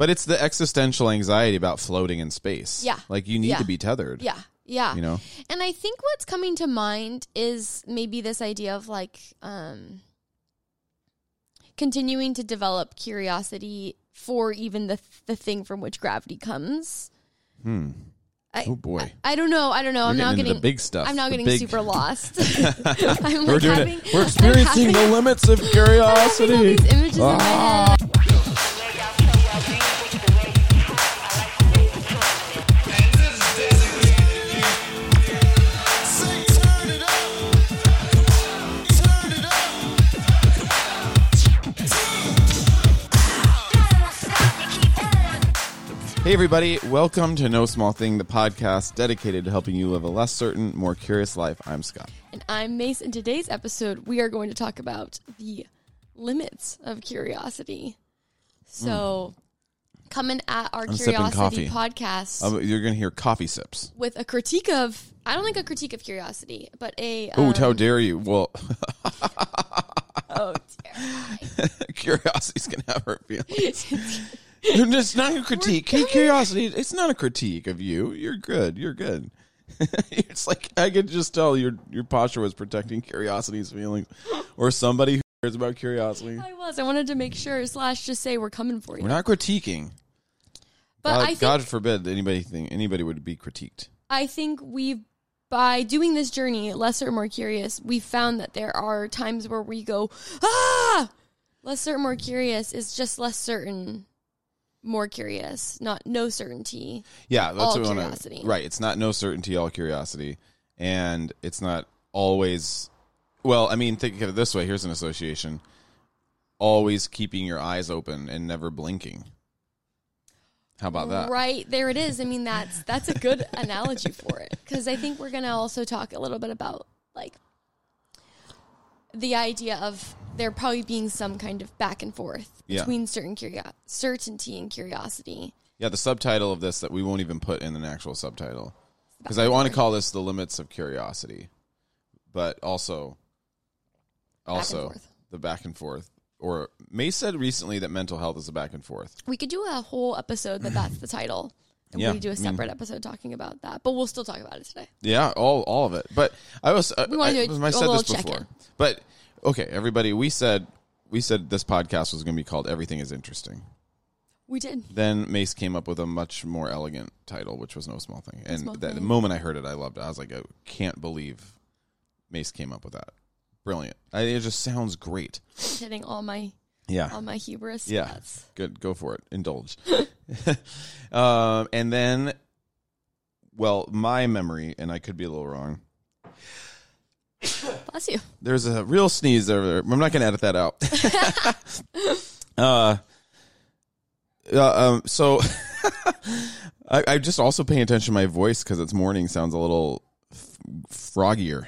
But it's the existential anxiety about floating in space. Yeah. Like you need Yeah. to be tethered. Yeah. Yeah. You know? And I think what's coming to mind is maybe this idea of like um continuing to develop curiosity for even the the thing from which gravity comes. Hmm. I, Oh boy. I, I don't know. I don't know. We're I'm getting into getting the big stuff. I'm now getting big- super lost. I'm We're doing having, it. We're experiencing having- the limits of curiosity. these images in my Ah. head. Hey, everybody. Welcome to No Small Thing, the podcast dedicated to helping you live a less certain, more curious life. I'm Scott. And I'm Mace. In today's episode, we are going to talk about the limits of curiosity. So, coming at our. I'm sipping curiosity coffee. podcast Um, you're going to hear coffee sips. with a critique of, I don't think a critique of curiosity, but a. Oh, um, how dare you? Well, oh, dear. curiosity's going to have her feelings. it's not a critique. Curiosity, it's not a critique of you. You're good. You're good. it's like I could just tell your your posture was protecting curiosity's feelings, or somebody who cares about curiosity. I was. I wanted to make sure, slash, just say we're coming for you. We're not critiquing. but God, I think God forbid anybody think anybody would be critiqued. I think we've by doing this journey, lesser or more curious, we've found that there are times where we go, ah, lesser or more curious is just less certain, more curious, not no certainty. Yeah, that's All what we wanna- right. It's not no certainty, all curiosity, and it's not always. Well, I mean, think of it this way. Here's an association: always keeping your eyes open and never blinking. How about that? Right there, it is. I mean, that's that's a good analogy for it because I think we're gonna also talk a little bit about like the idea of there probably being some kind of back and forth Yeah. between certain curio- certainty and curiosity. Yeah, the subtitle of this that we won't even put in an actual subtitle because I want to call this the limits of curiosity, but also, also forth. the back and forth. Or May said recently that mental health is a back and forth. We could do a whole episode that that's the title. And Yeah, we do a I mean- separate episode talking about that. But we'll still talk about it today. Yeah, all all of it. But I was uh, We wanna I, do a- I a said little this before. check-in. But okay, everybody, we said we said this podcast was going to be called Everything is Interesting. We did. Then Mace came up with a much more elegant title, which was No Small Thing. And Small that, the moment I heard it, I loved it. I was like, I can't believe Mace came up with that. Brilliant. I, it just sounds great. Hitting all my Yeah. all my hubris. Yeah. That's- Good. Go for it. Indulge. um, and then, well, my memory, and I could be a little wrong. Bless you. There's a real sneeze over there. I'm not going to edit that out. uh, uh, um, so I, I just also paying attention to my voice because it's morning sounds a little f- froggier.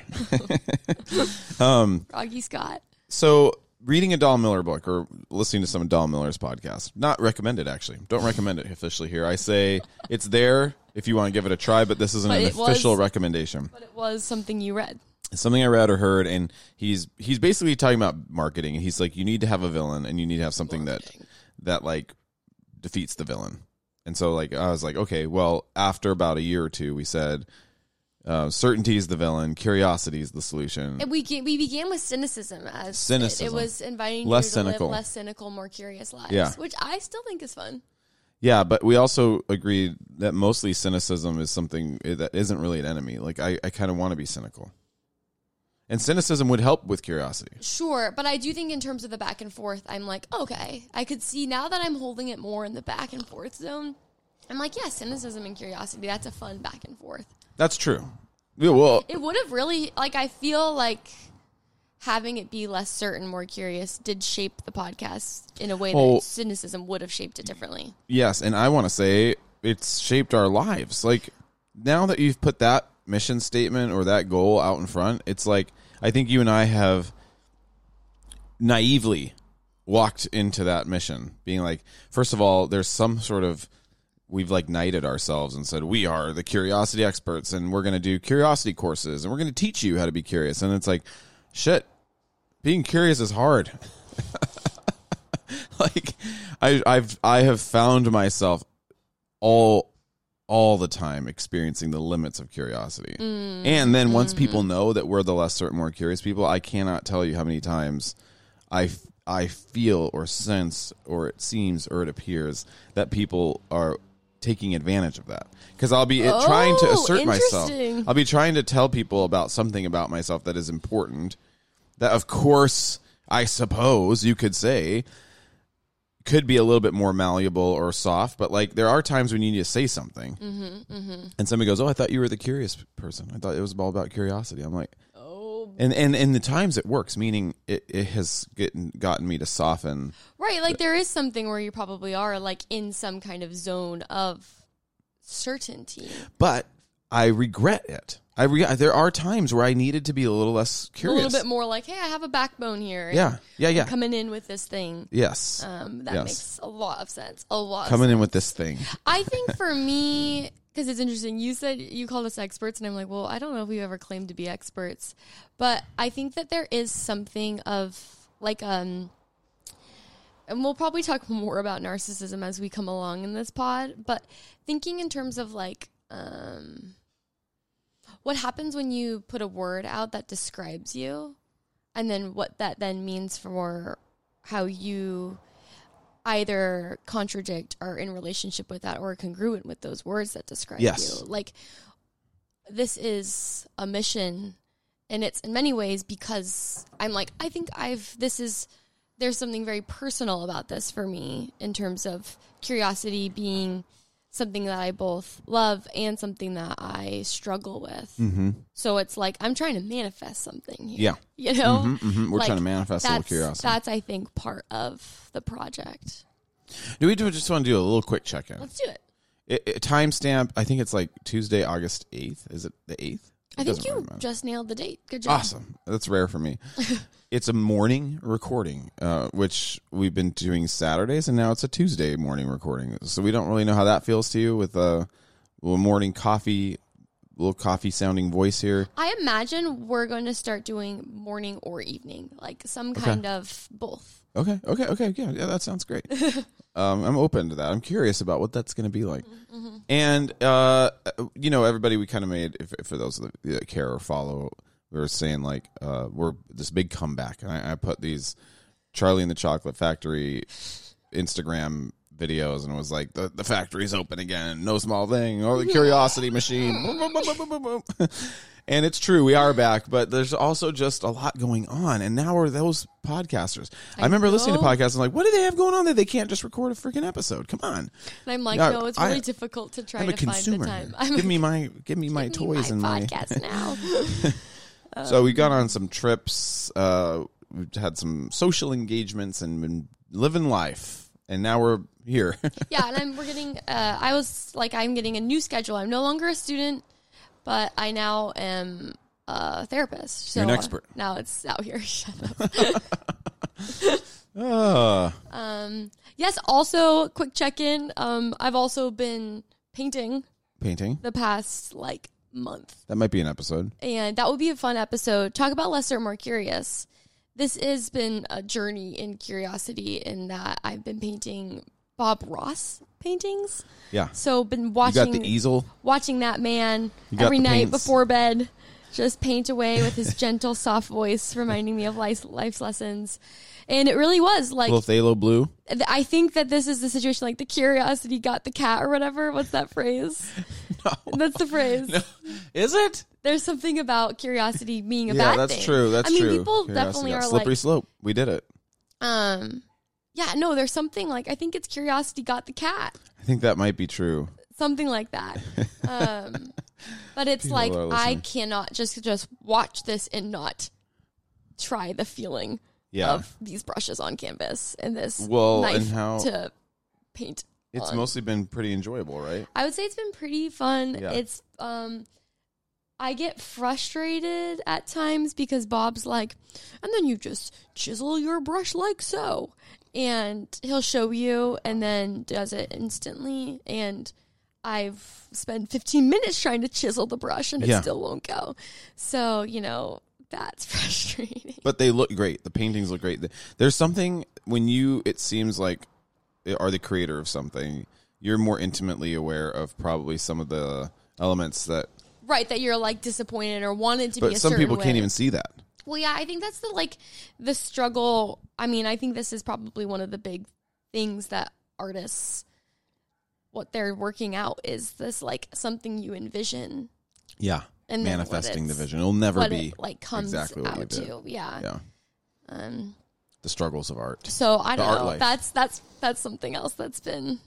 um, Froggy Scott. so reading a Don Miller book or listening to some of Don Miller's podcast, not recommended actually. Don't recommend it officially here. I say it's there if you want to give it a try, but this isn't But an it was- official recommendation. But it was something you read. Something I read or heard, and he's he's basically talking about marketing. And he's like, you need to have a villain, and you need to have something that that like defeats the villain. And so, like, I was like, okay, well, after about a year or two, we said, uh, certainty is the villain, curiosity is the solution. And we we began with cynicism as it- Cynicism. It, was inviting Less you to cynical. less cynical, more curious lives. Yeah. Which I still think is fun. Yeah, but we also agreed that mostly cynicism is something that isn't really an enemy. Like, I, I kind of want to be cynical. And cynicism would help with curiosity. Sure, but I do think in terms of the back and forth, I'm like, okay, I could see now that I'm holding it more in the back and forth zone. I'm like, yeah, cynicism and curiosity, that's a fun back and forth. That's true. Yeah, well, It would have really, like, I feel like having it be less certain, more curious did shape the podcast in a way that Oh. cynicism would have shaped it differently. Yes, and I want to say it's shaped our lives. Like now that you've put that mission statement or that goal out in front, it's like I think you and I have naively walked into that mission being like first of all there's some sort of we've like knighted ourselves and said we are the curiosity experts and we're going to do curiosity courses and we're going to teach you how to be curious. And it's like shit being curious is hard. Like I I've I have found myself all all the time experiencing the limits of curiosity. Mm. And then once Mm-hmm. people know that we're the less certain, more curious people, I cannot tell you how many times I f- I feel or sense or it seems or it appears that people are taking advantage of that because I'll be uh, trying to Oh, assert myself. I'll be trying to tell people about something about myself that is important. That of course, I suppose you could say could be a little bit more malleable or soft, but like there are times when you need to say something, Mm-hmm, and somebody goes, "Oh, I thought you were the curious person. I thought it was all about curiosity." I'm like, Oh, and and and the times it works, meaning it, it has gotten gotten me to soften. right. Like there is something where you probably are like in some kind of zone of certainty. But I regret it. I re- there are times where I needed to be a little less curious, A little bit more like, hey, I have a backbone here. Yeah, yeah, yeah. Coming in with this thing. Yes, Um, that Yes. makes a lot of sense. A lot. coming in with this thing. I think for me, because it's interesting. You said you called us experts, and I'm like, well, I don't know if we ever claimed to be experts, but I think that there is something of like um. And we'll probably talk more about narcissism as we come along in this pod, but thinking in terms of like um what happens when you put a word out that describes you and then what that then means for how you either contradict or in relationship with that or congruent with those words that describe Yes. you like this is a mission and it's in many ways because i'm like i think i've this is there's something very personal about this for me in terms of curiosity being something that I both love and something that I struggle with. Mm-hmm. So it's like I'm trying to manifest something here. Yeah. You know? hmm hmm We're Like, trying to manifest a curiosity. that's I think part of the project. do we do just want to do a little quick check in? Let's do it. It, it, timestamp. I think it's like Tuesday, August eighth. Is it the eighth? I think you just nailed the date. Good job. Awesome. That's rare for me. it's a morning recording, uh, which we've been doing Saturdays, and now it's a Tuesday morning recording. So we don't really know how that feels to you with a little morning coffee, little coffee sounding voice here. I imagine we're going to start doing morning or evening, like some kind of both. Okay, okay, okay. Yeah, yeah, that sounds great. um, I'm open to that. I'm curious about what that's going to be like. And uh, you know, everybody, we kind of made if, for those that care or follow, we were saying like uh, we're this big comeback. And I, I put these Charlie and the Chocolate Factory Instagram videos, and it was like the the factory's open again, no small thing, or the Curiosity Machine. Boom, boom, boom. And it's true, we are back, but there's also just a lot going on. And now we're those podcasters. I, I remember listening to podcasts and like, what do they have going on that they can't just record a freaking episode? Come on. And I'm like, Yeah, no, it's I- really difficult to try I'm a to find the time. I'm give me my give me my give me toys and my podcast now. So we got on some trips. Uh, we've had some social engagements and been living life. And now we're here. yeah, and I'm we're getting. Uh, I was like, I'm getting a new schedule. I'm no longer a student, but I now am a therapist. So You're an expert. Now it's out here. Shut up. Ah, Um, yes. Also, quick check in. Um, I've also been painting painting. the past like month, That might be an episode. and that would be a fun episode. Talk about lesser, more curious. This has been a journey in curiosity in that I've been painting Bob Ross paintings. Yeah. So been You watching got the easel. watching that man every night paints. before bed, just paint away with his gentle, soft voice, reminding me of life, life's lessons. And it really was like little phthalo blue. I think that this is the situation, like the curiosity got the cat or whatever. What's that phrase? That's the phrase. Is it? There's something about curiosity being a yeah, bad that's thing. true. That's I mean, true. people Curiosity definitely are slippery like, slope. We did it. um, yeah, no, there's something like I think it's curiosity got the cat. I think that might be true. something like that. Um, but it's People like I cannot just just watch this and not try the feeling Yeah. of these brushes on canvas and this Well, knife and how- to paint. It's on. mostly been pretty enjoyable, right? I would say it's been pretty fun. Yeah. It's um I get frustrated at times because Bob's like, and then you just chisel your brush like so. And he'll show you and then does it instantly. And I've spent 15 minutes trying to chisel the brush and it Yeah. still won't go. So, you know, that's frustrating. But they look great. The paintings look great. There's something when you. It seems like are the creator of something, you're more intimately aware of probably some of the elements that. right that you're like disappointed or wanted to be. But a some people can't even see that. Well, yeah, I think that's the like the struggle. I mean, I think this is probably one of the big things that artists what they're working out is this like something you envision Yeah, and manifesting the vision. It'll never be it like comes exactly out to. Yeah. Yeah, Um the struggles of art. so I don't know. life. That's that's that's something else that's been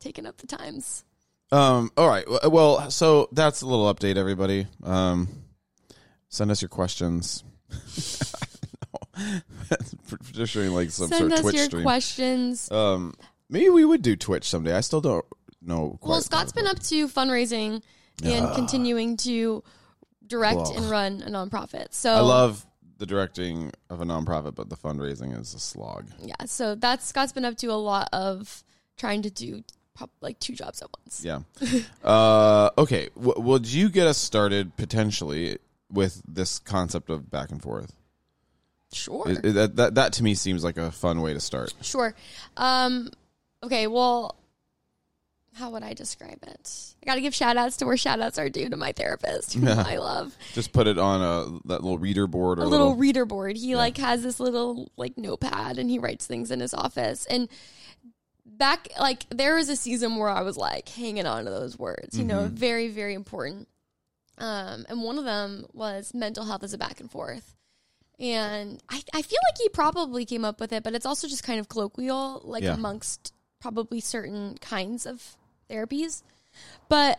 taking up the times. Um. All right. Well, so that's a little update, everybody. Um, send us your questions. Just showing like some Send sort of us Twitch your stream. questions. Um, maybe we would do Twitch someday. I still don't know. Well, Scott's been up to fundraising and continuing to direct Ugh. and run a nonprofit. So I love the directing of a nonprofit, but the fundraising is a slog. yeah. So that's Scott's been up to a lot of trying to do like two jobs at once. Yeah. uh, okay. W- would you get us started potentially with this concept of back and forth? Sure. Is- is that, that that to me seems like a fun way to start. Sure. Um, okay, well, how would I describe it? I got to give shout outs to where shout outs are due to my therapist, who I love. Just put it on a that little reader board or A little reader board. He like has this little like notepad and he writes things in his office. And back like there was a season where I was like hanging on to those words, you know, very, very important. Um, and one of them was mental health as a back and forth. And I, I feel like he probably came up with it, but it's also just kind of colloquial, like Yeah. amongst probably certain kinds of therapies. But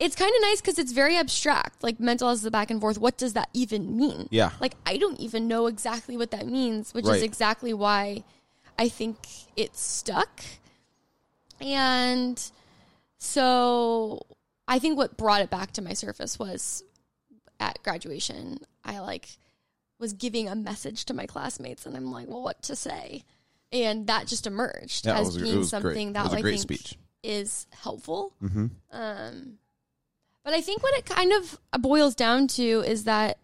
it's kind of nice because it's very abstract. Like mental health as a back and forth. What does that even mean? Yeah. Like I don't even know exactly what that means, which Right. is exactly why I think it stuck. And so I think what brought it back to my surface was at graduation, I like was giving a message to my classmates and I'm like, well, what to say? And that just emerged Yeah, as being was great. something that was a I great think speech. Is helpful. Mm-hmm. Um, but I think what it kind of boils down to is that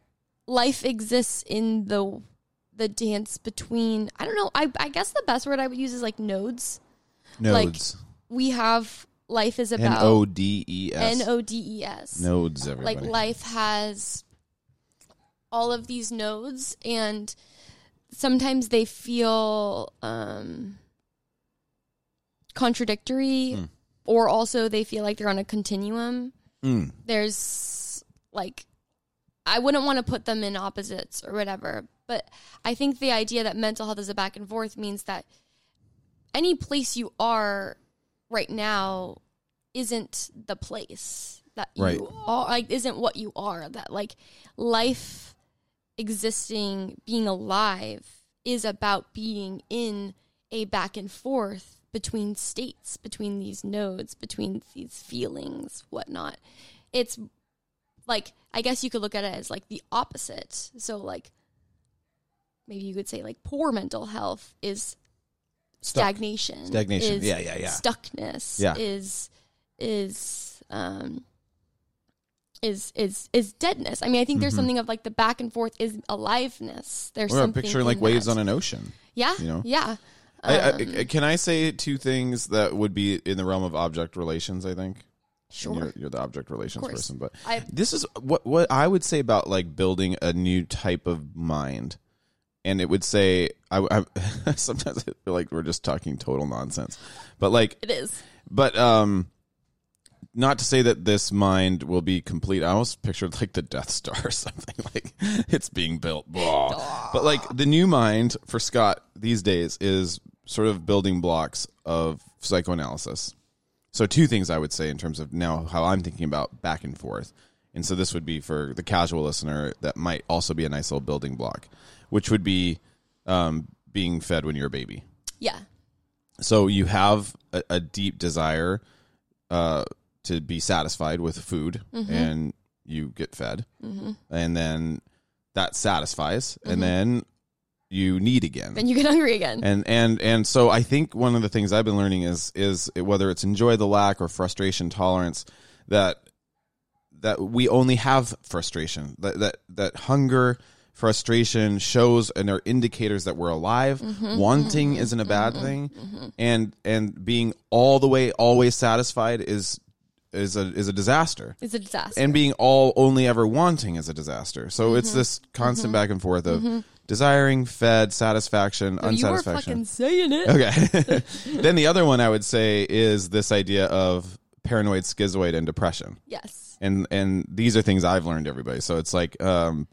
life exists in the the dance between. I don't know. I I guess the best word I would use is like nodes. Nodes. We have life is about O D E S. N O D E S. Nodes. Everybody. Like life has all of these nodes, and sometimes they feel um, contradictory, Hmm. or also they feel like they're on a continuum. Mm. there's like I wouldn't want to put them in opposites or whatever, but I think the idea that mental health is a back and forth means that any place you are right now isn't the place that you Right. are like isn't what you are that like life existing being alive is about being in a back and forth between states between these nodes between these feelings whatnot it's like i guess you could look at it as like the opposite so like maybe you could say like poor mental health is Stuck. stagnation Stagnation. is Yeah, yeah, yeah. stuckness Yeah. is is um is is is deadness. I mean, I think there's something of like the back and forth is aliveness. There's Or something picturing in like waves that. on an ocean. yeah, you know? yeah. I, I, Um, can I say two things that would be in the realm of object relations? I think. Sure. You're, you're the object relations person, but I- this is what what I would say about like building a new type of mind, and it would say I, I sometimes I feel like we're just talking total nonsense, but like It is. but um not to say that this mind will be complete. I almost pictured like the Death Star or something like it's being built. Blah. But like the new mind for Scott these days is sort of building blocks of psychoanalysis. So two things I would say in terms of now how I'm thinking about back and forth. And so this would be for the casual listener that might also be a nice little building block, which would be um, being fed when you're a baby Yeah. so you have a, a deep desire uh, to be satisfied with food and you get fed and then that satisfies and then you need again Then you get hungry again. and and and so i think one of the things i've been learning is is whether it's enjoy the lack or frustration tolerance that that we only have frustration that that that hunger frustration shows and are indicators that we're alive. Mm-hmm. Wanting mm-hmm. isn't a bad mm-hmm. thing, and and being all the way always satisfied is is a is a disaster. It's a disaster. And being all only ever wanting is a disaster. So it's this constant back and forth of desiring, fed, satisfaction, unsatisfaction. you were fucking saying it. Okay. then the other one I would say is this idea of paranoid, schizoid, and depression. Yes. And and these are things I've learned, everybody. So it's like um,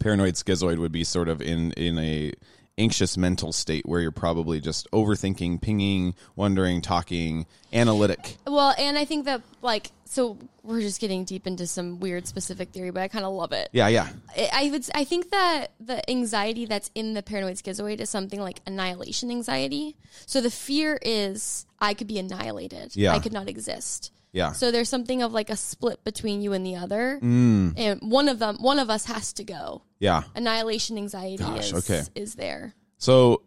paranoid, schizoid would be sort of in in a anxious mental state where you're probably just overthinking, pinging, wondering, talking, analytic. Well, and I think that like so we're just getting deep into some weird specific theory, but I kind of love it. Yeah, yeah. I I would I think that the anxiety that's in the paranoid schizoid is something like annihilation anxiety. So the fear is I could be annihilated. Yeah. I could not exist. Yeah. So there's something of like a split between you and the other, Mm. and one of them, one of us has to go. Yeah. Annihilation anxiety Gosh, is okay. is there. So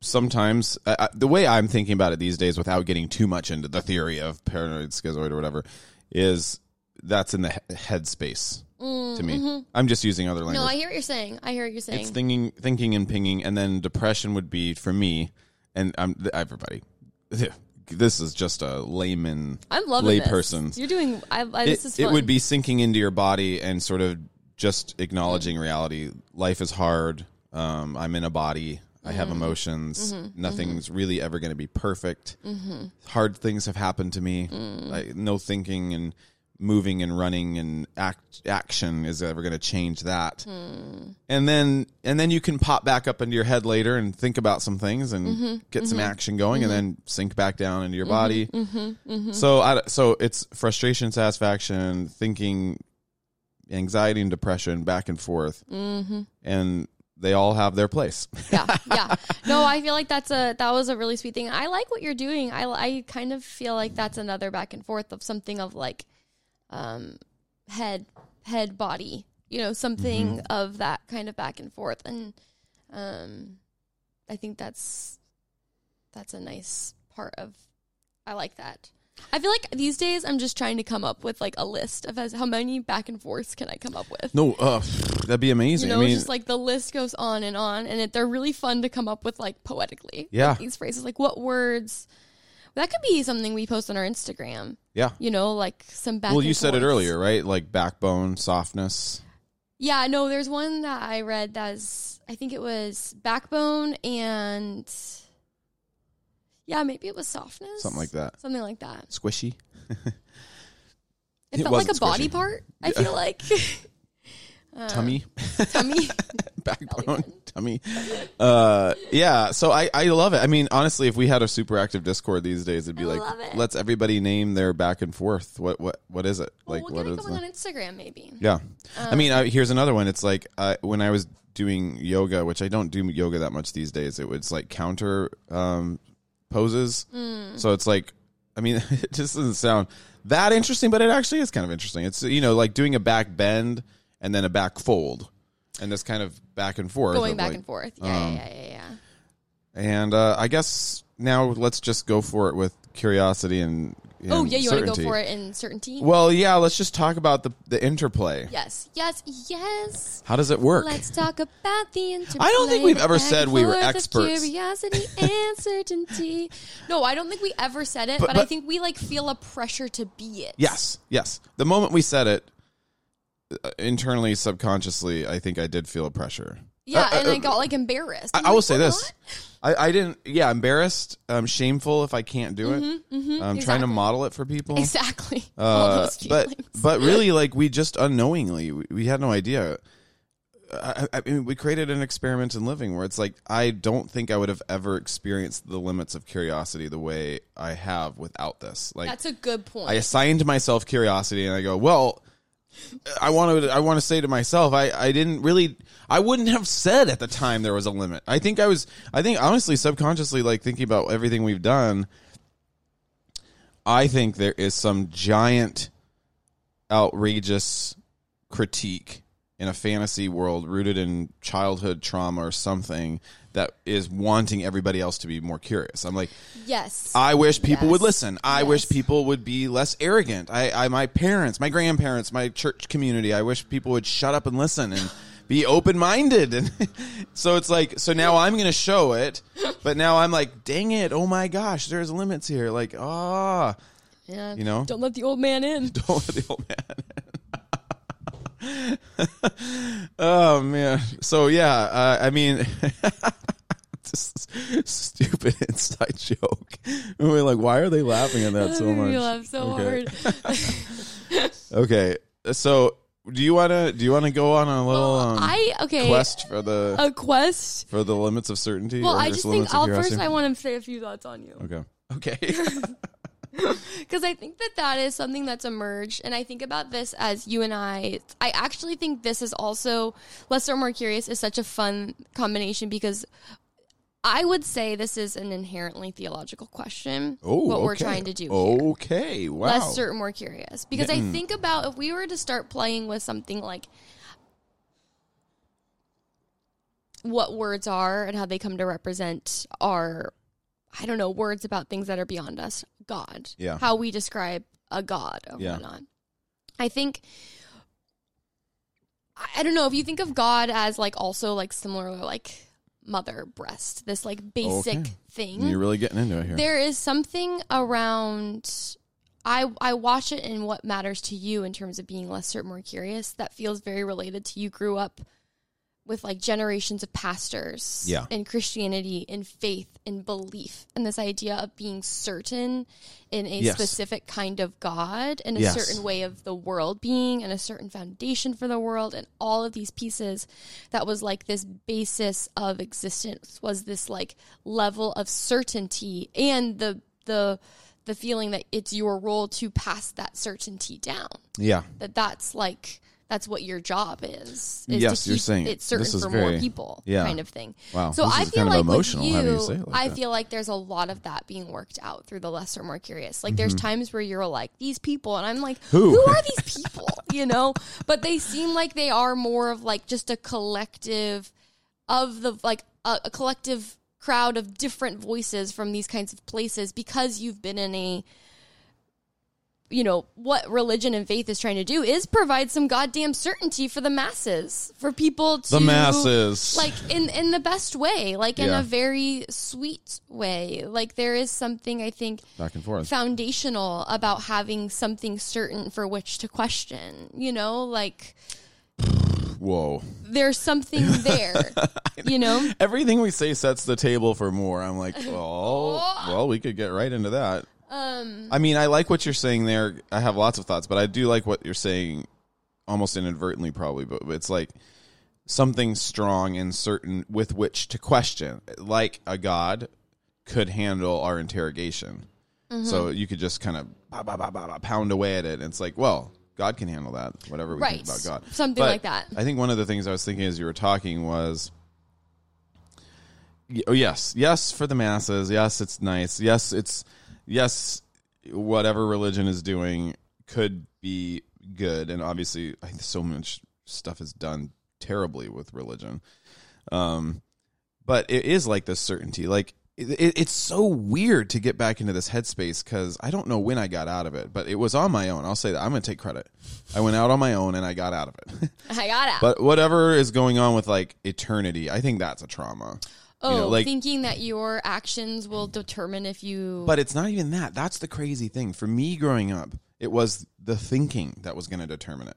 sometimes I, the way I'm thinking about it these days, without getting too much into the theory of paranoid schizoid or whatever, is that's in the he- head space to me. I'm just using other language. Mm, mm-hmm. No, I hear what you're saying. I hear what you're saying. it's thinking, thinking, and pinging, and then depression would be for me, and I'm everybody. This is just a layman, I'm loving layperson. You're doing. I, I, It, this is it would be sinking into your body and sort of just acknowledging reality. Life is hard. Um, I'm in a body. I have Mm-hmm. emotions. Nothing's really ever going to be perfect. Mm-hmm. Hard things have happened to me. Mm. I, no thinking and moving and running and act, action is ever going to change that. Hmm. And then and then you can pop back up into your head later and think about some things and Mm-hmm. get some action going and then sink back down into your body. Mm-hmm. So I, so it's frustration, satisfaction, thinking, anxiety, and depression back and forth, Mm-hmm. and they all have their place. yeah, yeah. No, I feel like that's a that was a really sweet thing. I like what you're doing. I I kind of feel like that's another back and forth of something of like, um, head head body. You know, something Mm-hmm. of that kind of back and forth, and um, I think that's that's a nice part of. I like that. I feel like these days I'm just trying to come up with like a list of as how many back and forths can I come up with. No, uh, that'd be amazing. You know, I mean, just like the list goes on and on, and it, they're really fun to come up with, like poetically. Yeah. Like, these phrases, like what words. That could be something we post on our Instagram. yeah. You know, like some back. Well, you said it earlier, right? Like backbone, softness. Yeah, no, there's one that I read that's I think it was backbone and yeah, maybe it was softness, Something like that. something like that. Squishy. It, It felt like a wasn't body part. I feel like tummy, tummy. backbone, tummy. Uh, yeah. So I, I love it. I mean, honestly, if we had a super active Discord these days, it'd be I like, it. let's everybody name their back and forth. What, what, what is it? Well, Like, we'll what get it is going on Instagram, maybe. Yeah. I mean, I, here's another one. It's like uh, when I was doing yoga, which I don't do yoga that much these days. It was like counter um, poses. So it's like, I mean, it just doesn't sound that interesting, but it actually is kind of interesting. It's you know like doing a back bend and then a back fold, and this kind of back and forth, Going back like- and forth. Yeah, um, yeah, yeah, yeah, yeah. And uh, I guess now let's just go for it with curiosity and. Oh yeah, you want to go for it in certainty? Well, yeah. Let's just talk about the the interplay. yes, yes, yes. How does it work? Let's talk about the interplay. I don't think we've ever said we were experts. Curiosity and certainty. No, I don't think we ever said it, but, But- I think we like feel a pressure to be it. Yes, yes. The moment we said it, uh, internally, subconsciously, I think I did feel a pressure. Yeah, Uh, and uh, I got like embarrassed. I, I'm I will say this: I, I didn't. Yeah, embarrassed, um, shameful if I can't do it. I'm trying to model it for people. Exactly. Uh, but but really, like we just unknowingly, we, we had no idea. I I mean, we created an experiment in living where it's like I don't think I would have ever experienced the limits of curiosity the way I have without this. Like That's a good point. I assigned myself curiosity, and I go, well, I want to. I want to say to myself, I, I didn't really. I wouldn't have said at the time there was a limit. I think I was. I think honestly, subconsciously, like thinking about everything we've done. I think there is some giant, outrageous critique in a fantasy world rooted in childhood trauma or something that is wanting everybody else to be more curious. I'm like, yes. I wish people would listen. I Yes. wish people would be less arrogant. I, I, my parents, my grandparents, my church community. I wish people would shut up and listen and be open minded. And so it's like, so now I'm going to show it, but now I'm like, dang it. Oh my gosh, there's limits here. Like, ah, Yeah. You know? Don't let the old man in. don't let the old man. oh man. So yeah, uh, I mean, stupid inside joke. And we're like, why are they laughing at that so much? We laugh so Okay. hard. Okay, so do you want to do you want to go on a little um, I okay. quest for the A quest. for the limits of certainty? Well, I just think I'll first. I want to say a few thoughts on you Okay. Okay. because I think that that is something that's emerged, and I think about this as you and I. I actually think this is also lesser or more curious is such a fun combination because I would say this is an inherently theological question. oh, what we're trying to do here. Okay. Wow. lesser or more curious because I Mm. think about if we were to start playing with something like what words are and how they come to represent our I don't know words about things that are beyond us God Yeah. how we describe a God or Yeah. whatnot I think I don't know if you think of God as like also like similar like mother breast this like basic Okay. thing You're really getting into it here. there is something around I I watch it in what matters to you in terms of being less certain, more curious. That feels very related to you. Grew up with like generations of pastors, Yeah. in Christianity, in faith, in belief, and this idea of being certain in a Yes. specific kind of God and a Yes. certain way of the world being and a certain foundation for the world and all of these pieces that was like this basis of existence was this like level of certainty and the the the feeling that it's your role to pass that certainty down yeah. that that's like that's what your job is, is Yes, to you're saying- it's certain for more people yeah. kind of thing Wow, so this i feel like emotional with you, you like i that. feel like there's a lot of that being worked out through the lesser more curious like there's times where you're like these people and i'm like Mm-hmm. Who? who are these people you know but they seem like they are more of like just a collective of the like a, a collective crowd of different voices from these kinds of places because you've been in a you know what religion and faith is trying to do is provide some goddamn certainty for the masses for people to The masses. like in in the best way like in Yeah. a very sweet way like there is something i think Back and forth. foundational about having something certain for which to question you know like Whoa. there's something there you know Everything we say sets the table for more. I'm like, well, well, we could get right into that. Um I mean, I like what you're saying there. I have lots of thoughts, but I do like what you're saying almost inadvertently, probably. But it's like something strong and certain with which to question, like a god could handle our interrogation. Mm-hmm. So you could just kind of bah, bah, bah, pound away at it. And it's like, well, God can handle that, whatever we Right. think about God. Something But like that. I think one of the things I was thinking as you were talking was, oh yes, yes for the masses. Yes, it's nice. Yes, it's yes, whatever religion is doing could be good, and obviously, I think so much stuff is done terribly with religion. Um, but it is like this certainty, like. It, it, it's so weird to get back into this headspace because I don't know when I got out of it, but it was on my own. I'll say that I'm going to take credit. I went out on my own and I got out of it. i got it But whatever is going on with like eternity, I think that's a trauma. Oh you know, oh, like- thinking that your actions will determine if you But it's not even that. That's the crazy thing. For me growing up, it was the thinking that was going to determine it.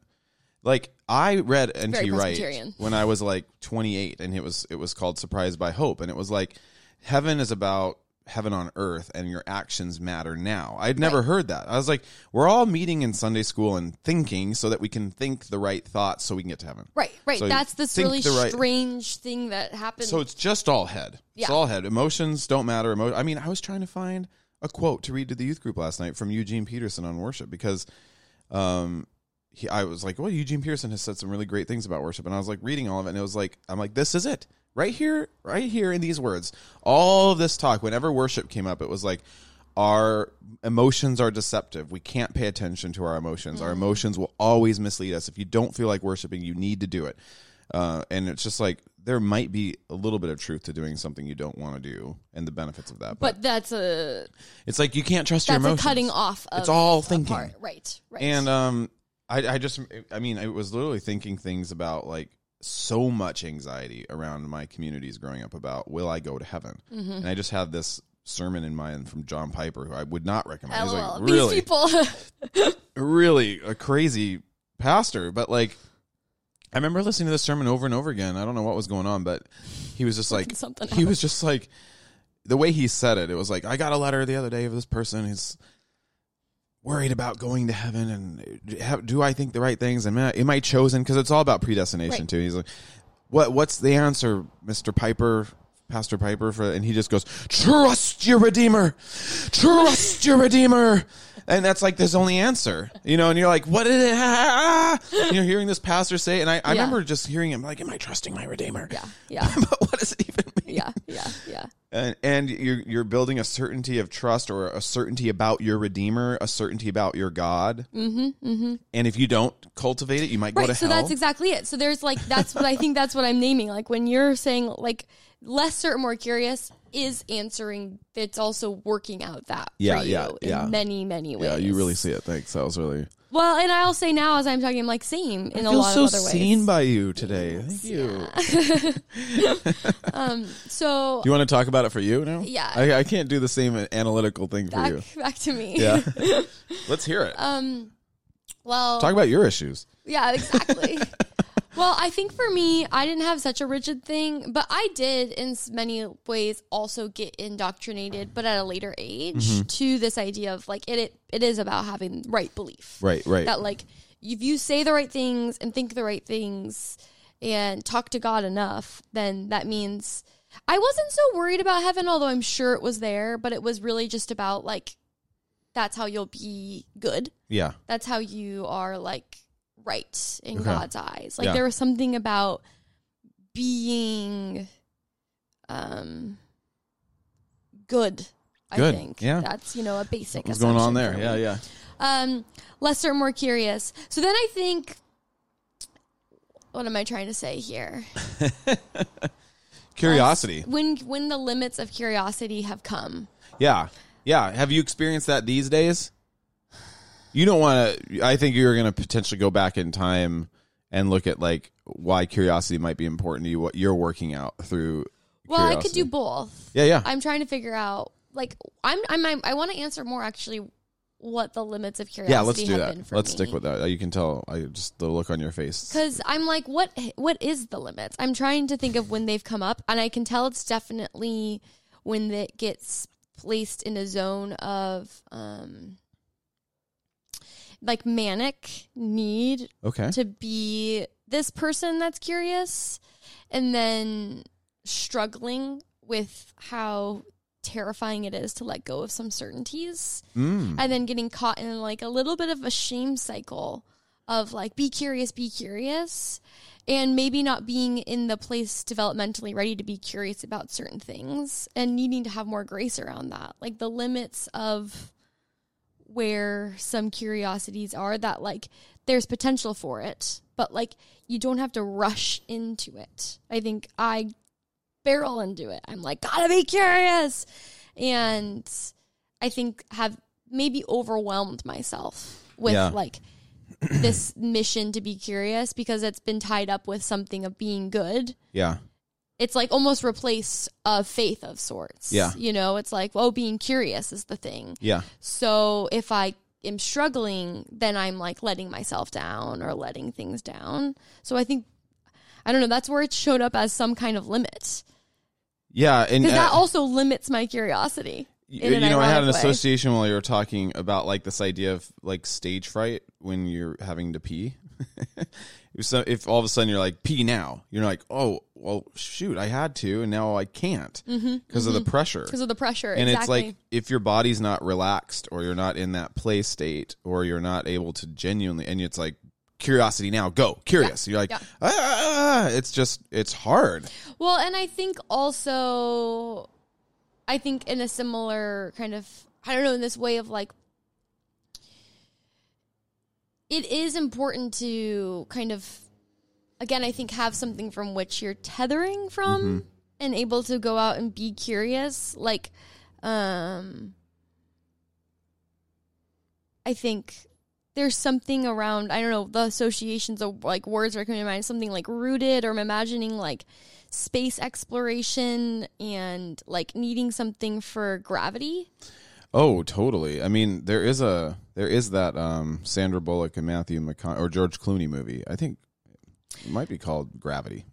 Like I read N.T. Wright when I was like 28 and it was it was called Surprised by Hope and it was like heaven is about heaven on earth and your actions matter now. I'd never heard that. I was like we're all meeting in Sunday school and thinking so that we can think the right thoughts so we can get to heaven. right right So that's this really right- strange thing that happens So it's just all head. It's Yeah. all head. Emotions don't matter. Emo- I mean, I was trying to find a quote to read to the youth group last night from Eugene Peterson on worship because um he, I was like, well, Eugene Peterson has said some really great things about worship. And I was like reading all of it and it was like, I'm like, this is it. Right here, right here in these words. All of this talk, whenever worship came up, it was like, our emotions are deceptive. We can't pay attention to our emotions. Our emotions will always mislead us. If you don't feel like worshiping, you need to do it. Uh, and it's just like there might be a little bit of truth to doing something you don't want to do and the benefits of that. But, but that's a it's like you can't trust your emotions. cutting off of It's all thinking. part. right right And um, I, I just, I mean, I was literally thinking things about like so much anxiety around my communities growing up about will I go to heaven? Mm-hmm. And I just had this sermon in mind from John Piper, who I would not recommend. He's LOL. like These really, people. really a crazy pastor, but like. I remember listening to this sermon over and over again. I don't know what was going on, but he was just like Something he was just like the way he said it. It was like I got a letter the other day of this person who's worried about going to heaven and have, do I think the right things? Am I, am I chosen? Because it's all about predestination Right. too. He's like, what What's the answer, Mister Piper? Pastor Piper for and he just goes trust your redeemer trust your redeemer and that's like his only answer you know and you're like what is it Ah! You're hearing this pastor say and I, I Yeah. remember just hearing him like am I trusting my redeemer yeah, yeah, but what does it even mean yeah, yeah, yeah. and, and you're you're building a certainty of trust or a certainty about your redeemer, a certainty about your God. Mm-hmm, mm-hmm. And if you don't cultivate it, you might go to So hell. So that's exactly it. So there's like that's what I think that's what I'm naming. Like when you're saying like less certain, more curious is answering. It's also working out that Yeah, for you yeah, in yeah. many many ways. yeah, you really see it. Thanks. That was really. well. And I'll say now as I'm talking, I'm like same in I a lot so of other ways. seen by you today. Thank you. Um, so You want to talk about it for you now? Yeah. I, I can't do the same analytical thing for you. back to me. Yeah. Let's hear it. Um. Well. Talk about your issues. Yeah, exactly. Well, I think for me, I didn't have such a rigid thing, but I did in many ways also get indoctrinated, but at a later age, Mm-hmm. to this idea of like it, it it is about having right belief. Right, right. That like if you say the right things and think the right things and talk to God enough, then that means I wasn't so worried about heaven, although I'm sure it was there, but it was really just about like that's how you'll be good yeah. that's how you are like right in Okay. God's eyes. Like Yeah. there was something about being um good. Good. I think Yeah. that's you know a basic. What's going on there? Yeah, yeah. Um, lesser, more curious. So then I think, what am I trying to say here? Curiosity. When when the limits of curiosity have come, Yeah. Yeah. Have you experienced that these days? You don't want to, I think you're going to potentially go back in time and look at like why curiosity might be important to you, what you're working out through. well, I could do both. Yeah, yeah. I'm trying to figure out like I'm I'm, I'm I want to answer more actually what the limits of curiosity yeah, let's do have that. Let's me. stick with that. You can tell I just the look on your face. Cuz I'm like what what is the limits? I'm trying to think of when they've come up and I can tell it's definitely when it gets placed in a zone of um like manic need Okay. to be this person that's curious and then struggling with how terrifying it is to let go of some certainties Mm. and then getting caught in like a little bit of a shame cycle of like be curious be curious and maybe not being in the place developmentally ready to be curious about certain things and needing to have more grace around that like the limits of where some curiosities are that like there's potential for it but like you don't have to rush into it i think i barrel into it i'm like gotta be curious and i think have maybe overwhelmed myself with Yeah. like this mission to be curious because it's been tied up with something of being good Yeah. It's like almost replace a faith of sorts Yeah. you know it's like well being curious is the thing Yeah. so if I am struggling, then I'm like letting myself down or letting things down. So I think I don't know, that's where it showed up as some kind of limit. Yeah. And Because that uh, also limits my curiosity. you, you know, I had an way. association while you were talking about like this idea of like stage fright when you're having to pee. if, so, if all of a sudden you're like pee now, you're like, oh well, shoot, I had to, and now I can't because of the pressure. Because of the pressure. And exactly. it's like if your body's not relaxed, or you're not in that play state, or you're not able to genuinely, and it's like curiosity now, go curious. You're like, Yeah. "Ah, ah, ah." it's just it's hard. Well, and I think also, I think in a similar kind of, I don't know, in this way of like, it is important to kind of, again, I think have something from which you're tethering from and able to go out and be curious. Like, um, I think there's something around I don't know the associations of like words are coming to mind something like rooted or I'm imagining like space exploration and like needing something for gravity. Oh, totally. I mean, there is a there is that um, Sandra Bullock and Matthew McConaughey or George Clooney movie. I think it might be called Gravity.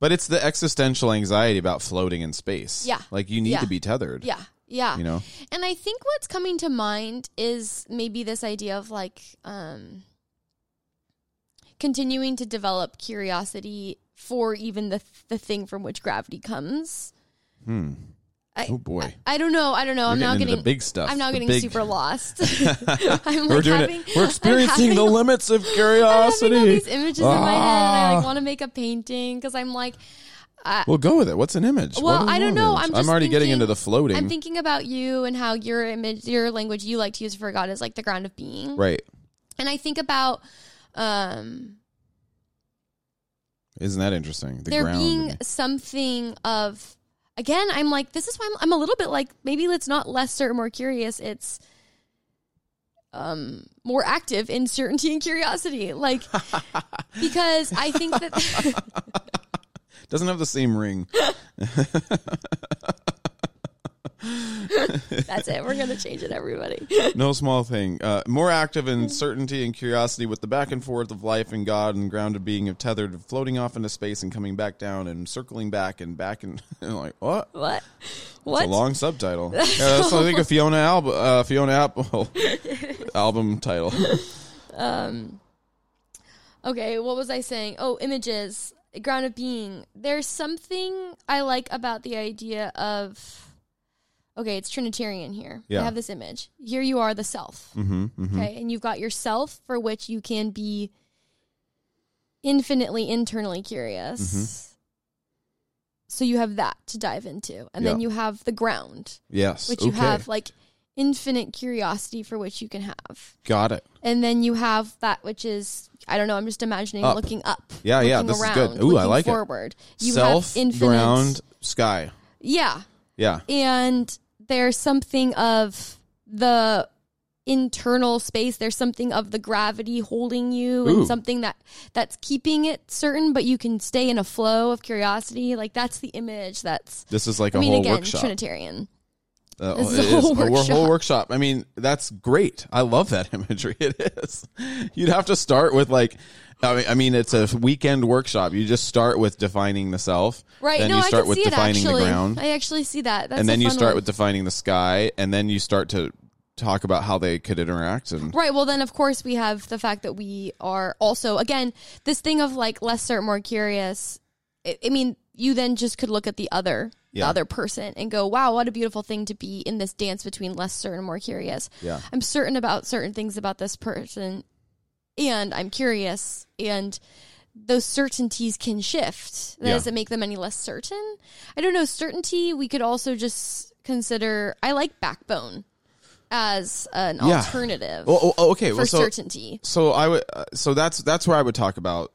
But it's the existential anxiety about floating in space. Yeah. Like you need Yeah. to be tethered. Yeah. Yeah. You know? And I think what's coming to mind is maybe this idea of like um continuing to develop curiosity for even the the thing from which gravity comes. Hmm. I, Oh boy. I don't know. I don't know. We're I'm now getting into getting the big stuff. I'm now getting big- super lost. I'm We're doing having, it. We're I'm experiencing the limits of I'm curiosity. all these images in my head, and I Ah. like want to make a painting because I'm like, Well, go with it. What's an image? Well, I don't know. I'm just already getting into the floating. I'm thinking about you and how your image, your language you like to use for God is like the ground of being, right. and I think about um Isn't that interesting? The there ground. being something of again i'm like this is why I'm, I'm a little bit like maybe it's not lesser more curious it's um more active in certainty and curiosity like because i think that Doesn't have the same ring. that's it we're gonna change it everybody no small thing. Uh, more active in certainty and curiosity with the back and forth of life and God and grounded being of tethered, floating off into space and coming back down and circling back and back and, and like what? what It's what a long subtitle. yeah, that's I think a Fiona album, uh, Fiona Apple album title. um okay what was i saying oh images ground of being there's something i like about the idea of okay it's trinitarian here Yeah. i have this image here you are the self Mm-hmm, mm-hmm. okay and you've got yourself for which you can be infinitely internally curious Mm-hmm. so you have that to dive into and then you have the ground Yes. which you have like infinite curiosity for which you can have Got it. and then you have that which is I don't know. I'm just imagining Up. looking up. Yeah, yeah, this is good. Ooh, I like it. forward. You Self, have infinite ground, sky. Yeah, Yeah. and there's something of the internal space. There's something of the gravity holding you, Ooh. and something that that's keeping it certain, but you can stay in a flow of curiosity. Like that's the image. That's This is like I a mean, whole again, workshop. Trinitarian. Uh, it is a whole a workshop. whole workshop. I mean, that's great. I love that imagery. It is. You'd have to start with like, I mean, I mean, it's a weekend workshop. You just start with defining the self, Right. Then no, you I start can with see it defining actually. the ground, I actually see that. That's and a then you start one. with defining the sky, and then you start to talk about how they could interact. And Right. Well, then of course we have the fact that we are also again this thing of like less certain, more curious. I, I mean, you then just could look at the other, the other person, and go, "Wow, what a beautiful thing to be in this dance between less certain, and more curious." yeah, I'm certain about certain things about this person, and I'm curious, and those certainties can shift. That Yeah. doesn't make them any less certain. I don't know. Certainty. We could also just consider. I like backbone as an Yeah. alternative well, oh, okay. for Well, so certainty. so I would uh, so that's that's where I would talk about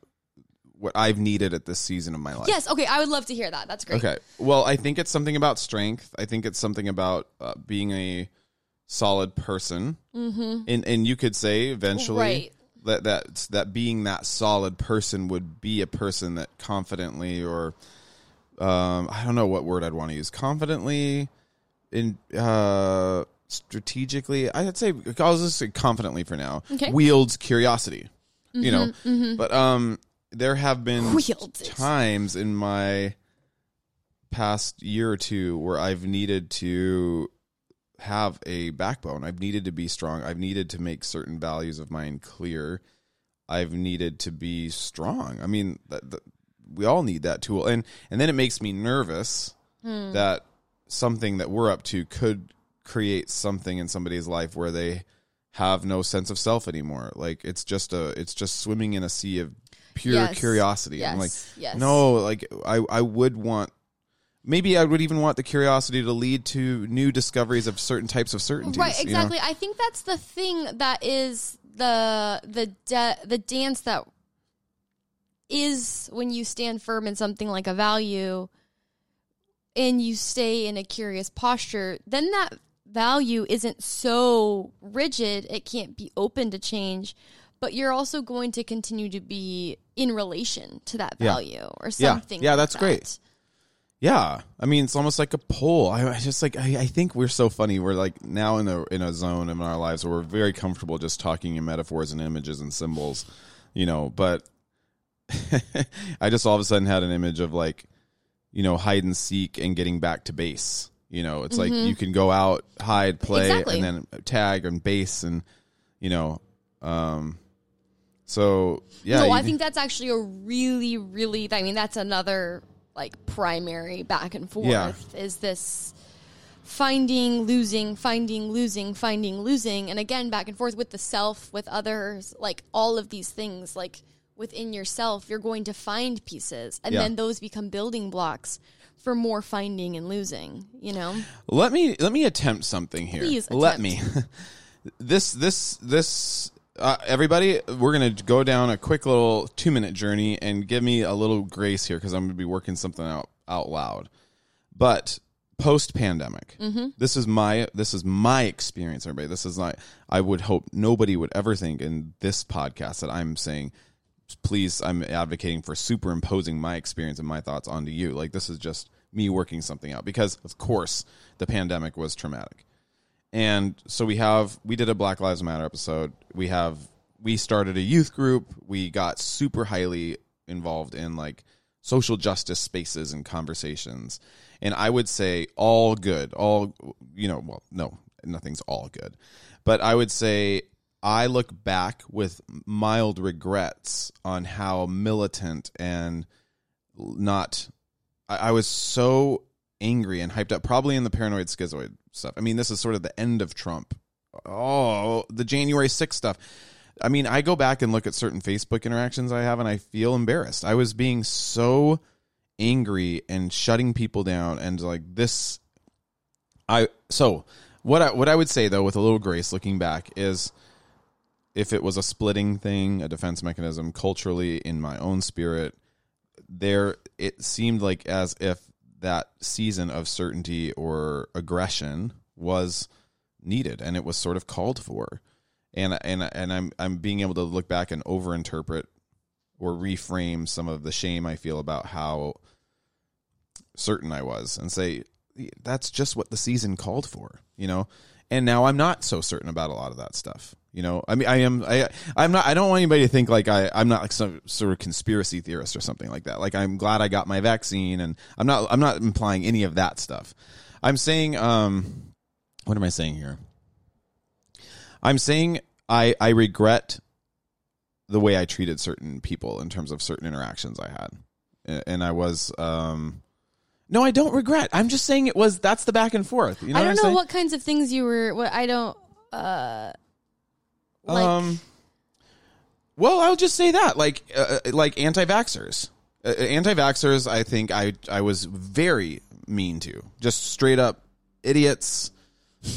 what I've needed at this season of my life. Yes. Okay. I would love to hear that. That's great. Okay. Well, I think it's something about strength. I think it's something about uh, being a solid person. Mm-hmm. And and you could say eventually Right. that that that being that solid person would be a person that confidently or um, I don't know what word I'd want to use. Confidently in uh strategically i'd say i'll just say confidently for now Okay. wields curiosity you know but um there have been Wields it. times in my past year or two where i've needed to have a backbone i've needed to be strong i've needed to make certain values of mine clear i've needed to be strong i mean that, that, we all need that tool and and then it makes me nervous Hmm. that something that we're up to could create something in somebody's life where they have no sense of self anymore. Like it's just a it's just swimming in a sea of pure Yes. curiosity. I'm like, Yes. Yes. no, like I I would want maybe I would even want the curiosity to lead to new discoveries of certain types of certainties. Right. you know? Exactly. I think that's the thing that is the the de- the dance that is when you stand firm in something like a value and you stay in a curious posture then that value isn't so rigid, it can't be open to change, but you're also going to continue to be in relation to that Yeah. value or something. Yeah, like that's great. that. Yeah, I mean, it's almost like a pull. I, I just like I, I think we're so funny. We're like now in a in a zone in our lives where we're very comfortable just talking in metaphors and images and symbols, you know. But I just all of a sudden had an image of like, you know, hide and seek and getting back to base. You know, it's like you can go out, hide, play, Mm-hmm. Exactly. and then tag and base, and you know, um, so yeah. no, I think that's actually a really, really. I mean, that's another like primary back and forth. Yeah. Is this finding, losing, finding, losing, finding, losing, and again back and forth with the self, with others, like all of these things, like within yourself, you're going to find pieces, and Yeah. then those become building blocks for more finding and losing. You know, Let me let me attempt something here. Please let me. this this this uh, everybody, we're gonna go down a quick little two minute journey and give me a little grace here because I'm gonna be working something out out loud. But post pandemic, this is my this is my experience. Everybody, this is not. I would hope nobody would ever think in this podcast that I'm saying please i'm advocating for superimposing my experience and my thoughts onto you like this is just me working something out because of course the pandemic was traumatic and so we have we did a black lives matter episode. We have we started a youth group. We got super highly involved in like social justice spaces and conversations. And i would say all good. All you know well no nothing's all good. But i would say i look back with mild regrets on how militant and not I, I was so angry and hyped up probably in the paranoid schizoid stuff. I mean this is sort of the end of trump. Oh the january 6th stuff. I mean i go back and look at certain facebook interactions i have and i feel embarrassed. I was being so angry and shutting people down and like this i so what i what i would say though with a little grace looking back is if it was a splitting thing a defense mechanism culturally in my own spirit there it seemed like as if that season of certainty or aggression was needed and it was sort of called for and and and I'm I'm being able to look back and overinterpret or reframe some of the shame I feel about how certain I was and say that's just what the season called for, you know. And now I'm not so certain about a lot of that stuff. You know, I mean, I am, I, I'm not, I don't want anybody to think like I, I'm not like some sort of conspiracy theorist or something like that. Like I'm glad I got my vaccine and I'm not, I'm not implying any of that stuff. I'm saying, um, what am I saying here? I'm saying I, I regret the way I treated certain people in terms of certain interactions I had. And- And I was, um, no, I don't regret. I'm just saying it was, that's the back and forth. You know I don't I'm know saying? what kinds of things you were. What I don't. uh like, um, well, I'll just say that, like, uh, like anti-vaxxers, uh, anti-vaxxers. I think I I was very mean to, just straight up idiots.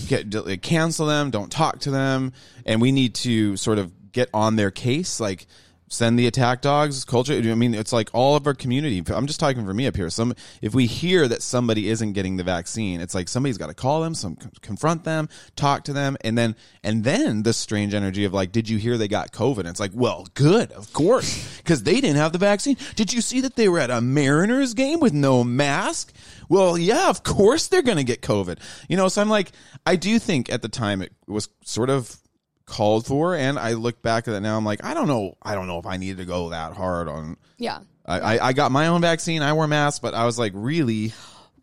Get cancel them. Don't talk to them, and we need to sort of get on their case. Like, send the attack dogs. Culture. I mean, it's like all of our community. I'm just talking for me up here. Some if we hear that somebody isn't getting the vaccine, it's like somebody's got to call them, some confront them, talk to them, and then and then this strange energy of like, did you hear they got COVID? It's like, well, good, of course, because they didn't have the vaccine. Did you see that they were at a Mariners game with no mask? Well, yeah, of course they're to get COVID. You know, so I'm like, I do think at the time it was sort of called for, and I look back at that now. I'm like, I don't know, I don't know if I needed to go that hard on. yeah. I, I, I got my own vaccine. I wore masks, but I was like, really,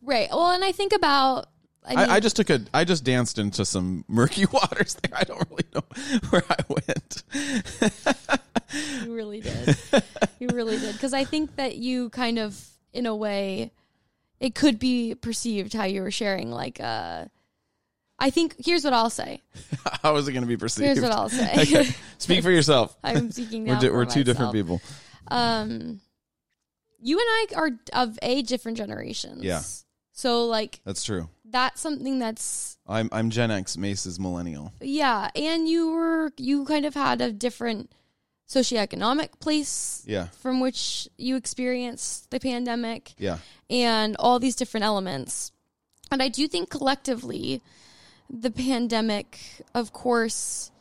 Right. Well, and I think about. I, mean, I, I just took a, I just danced into some murky waters there. I don't really know where I went. You really did. you really did. Because I think that you kind of, in a way, it could be perceived how you were sharing. Like, uh, I think here's what I'll say. How is it going to be perceived? Here's what I'll say. Okay. Speak for yourself. I'm speaking now. We're, di- we're two different people. Um, you and I are of a different generations. Yeah. So like That's true. that's something that's I'm I'm Gen X. Mace is millennial. yeah, and you were you kind of had a different socioeconomic place Yeah. from which you experienced the pandemic. Yeah. and all these different elements. And I do think collectively the pandemic, of course,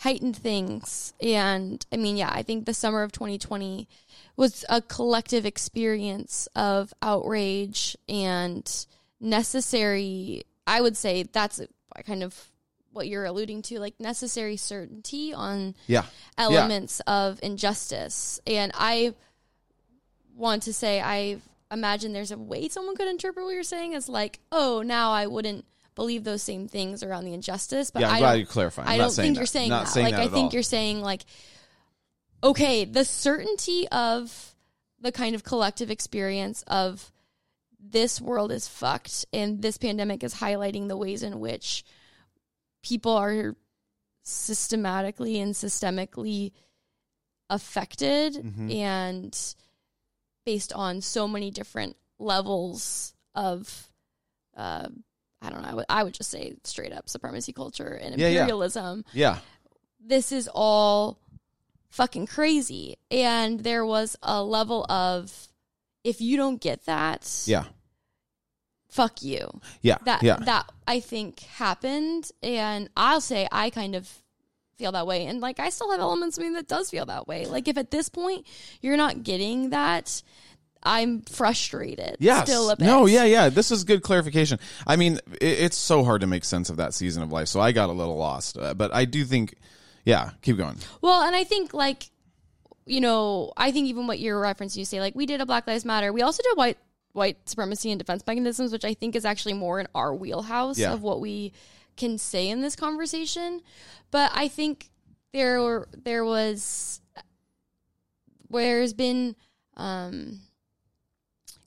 heightened things. And I mean, yeah, I think the summer of 2020 was a collective experience of outrage and necessary. I would say that's kind of what you're alluding to, like necessary certainty on Yeah. elements of injustice. And I want to say I imagine there's a way someone could interpret what you're saying as like, oh, now I wouldn't believe those same things around the injustice. But Yeah, I'm I glad you clarified. I'm I don't think that. you're saying Not that. saying like that I think all. you're saying like, okay, the certainty of the kind of collective experience of this world is fucked and this pandemic is highlighting the ways in which people are systematically and systemically affected Mhm. and based on so many different levels of uh, I don't know, I would, I would just say straight up supremacy culture and Yeah, yeah. imperialism. Yeah. This is all fucking crazy. And there was a level of if you don't get that, Yeah. fuck you Yeah. that yeah. that I think happened, and I'll say I kind of feel that way, and like I still have elements of me that does feel that way. Like if at this point you're not getting that, I'm frustrated. Yes. still a bit. No, yeah, yeah. This is good clarification. I mean, it, it's so hard to make sense of that season of life, so I got a little lost. Uh, but I do think, yeah, keep going. Well, and I think like you know, I think even what you're referencing, you say like we did a Black Lives Matter. We also did white white supremacy and defense mechanisms, which I think is actually more in our wheelhouse Yeah. of what we can say in this conversation. But I think there were, there was where's been um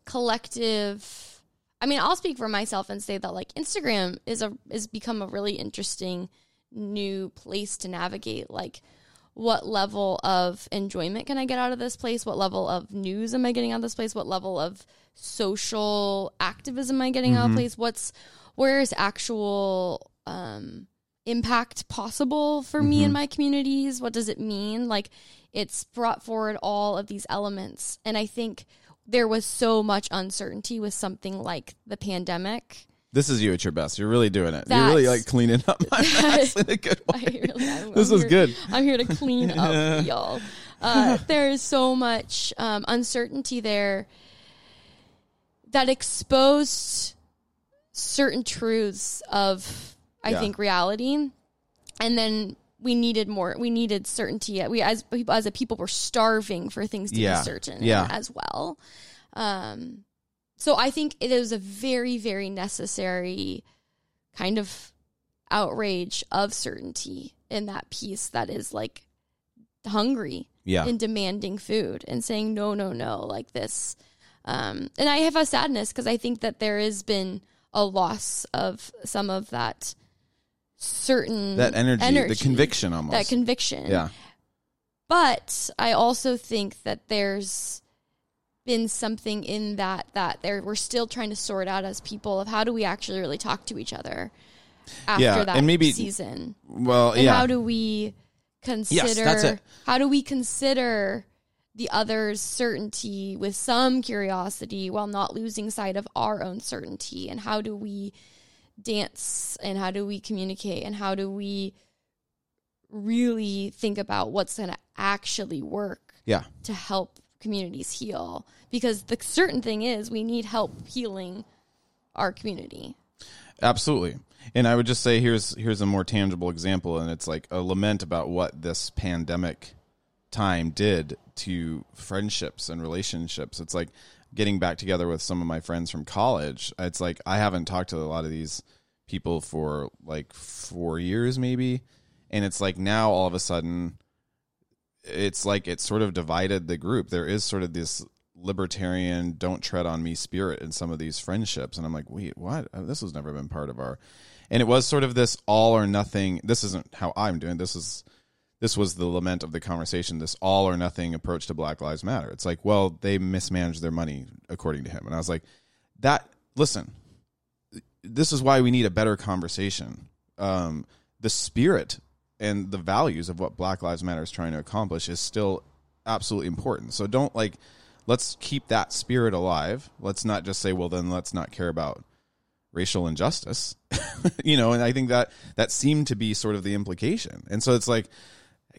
collective I mean, I'll speak for myself and say that like Instagram is a is become a really interesting new place to navigate like what level of enjoyment can I get out of this place? What level of news am I getting out of this place? What level of social activism am I getting out of place? What's where is actual um, impact possible for me and my communities? What does it mean? Like it's brought forward all of these elements, and I think there was so much uncertainty with something like the pandemic. This is you at your best. You're really doing it. You're really like cleaning up my mess in a good way. really, I'm, This I'm is here- good. I'm here to clean up, y'all. Uh, there is so much um, uncertainty there that exposed certain truths of, I Yeah. think, reality, and then we needed more. We needed certainty. We as people, as a people, were starving for things to Yeah. be certain Yeah. as well. Um, so I think it is a very, very necessary kind of outrage of certainty in that piece that is like hungry Yeah. and demanding food and saying no no no like this um and i have a sadness because i think that there has been a loss of some of that certain that energy, the conviction almost. that conviction yeah. but I also think that there's been something in that that there we're still trying to sort out as people of how do we actually really talk to each other after Yeah, that and maybe- season Well, and yeah. how do we consider that's it. how do we consider the other's certainty with some curiosity while not losing sight of our own certainty and how do we dance and how do we communicate and how do we really think about what's going to actually work yeah. to help communities heal because the certain thing is we need help healing our community Absolutely. And I would just say here's here's a more tangible example and it's like a lament about what this pandemic time did to friendships and relationships. It's like getting back together with some of my friends from college. It's like I haven't talked to a lot of these people for like 4 years maybe and it's like now all of a sudden it's like it sort of divided the group. There is sort of this libertarian don't tread on me spirit in some of these friendships and i'm like wait what Uh, this has never been part of our and it was sort of this all or nothing this isn't how i'm doing this is this was the lament of the conversation this all or nothing approach to black lives matter. It's like well they mismanaged their money according to him. And i was like that listen this is why we need a better conversation. Um, the spirit and the values of what black lives matter is trying to accomplish is still absolutely important. So don't like let's keep that spirit alive. Let's not just say well then let's not care about racial injustice. You know and i think that that seemed to be sort of the implication. And so it's like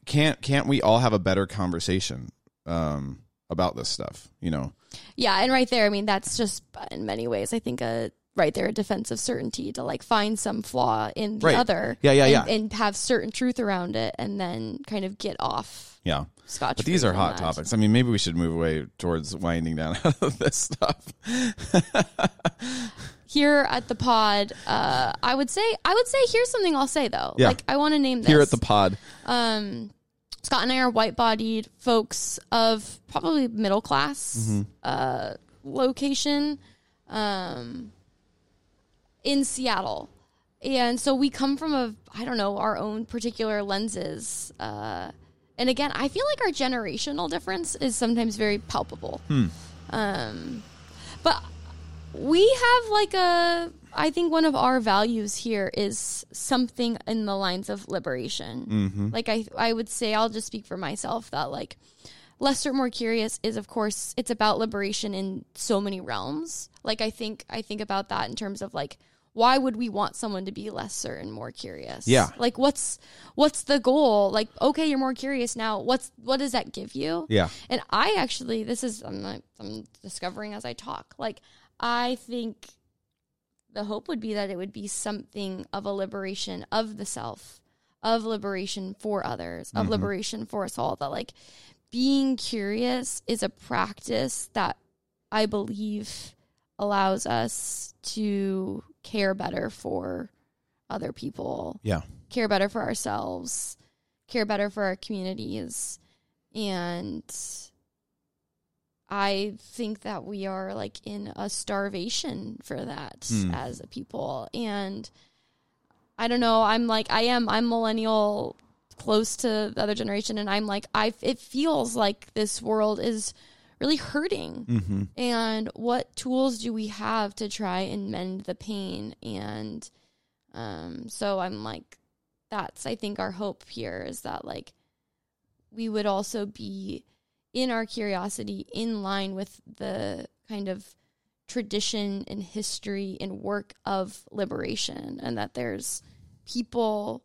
can't can't we all have a better conversation um about this stuff you know Yeah, and right there, I mean, that's just in many ways, I think, a right there a defense of certainty to like find some flaw in the Right. other, Yeah, yeah, and, yeah. and have certain truth around it, and then kind of get off yeah scotch. but these are hot that. topics i mean maybe we should move away towards winding down out of this stuff Here at the pod, uh, I would say, I would say, here's something I'll say though. Yeah. Like, I want to name this here at the pod um, Scott and I are white-bodied folks of probably middle class Mm-hmm. uh, location um, in Seattle, and so we come from a I don't know our own particular lenses. Uh, and again, I feel like our generational difference is sometimes very palpable. Um, but we have like a I think one of our values here is something in the lines of liberation. Mm-hmm. Like I I would say I'll just speak for myself that like Lesser More Curious is of course it's about liberation in so many realms. Like I think I think about that in terms of like why would we want someone to be lesser and more curious? Yeah. Like what's what's the goal? Like okay, you're more curious now. What's what does that give you? yeah And I actually, this is I'm I'm discovering as I talk. Like I think the hope would be that it would be something of a liberation of the self, of liberation for others, of mm-hmm. liberation for us all. That like being curious is a practice that I believe allows us to care better for other people yeah care better for ourselves, care better for our communities. And I think that we are like in a starvation for that Hmm. as a people. And I don't know, I'm like, I am, I'm millennial close to the other generation. And I'm like, I, it feels like this world is really hurting mm-hmm. and what tools do we have to try and mend the pain and um so i'm like that's i think our hope here is that like we would also be in our curiosity in line with the kind of tradition and history and work of liberation and that there's people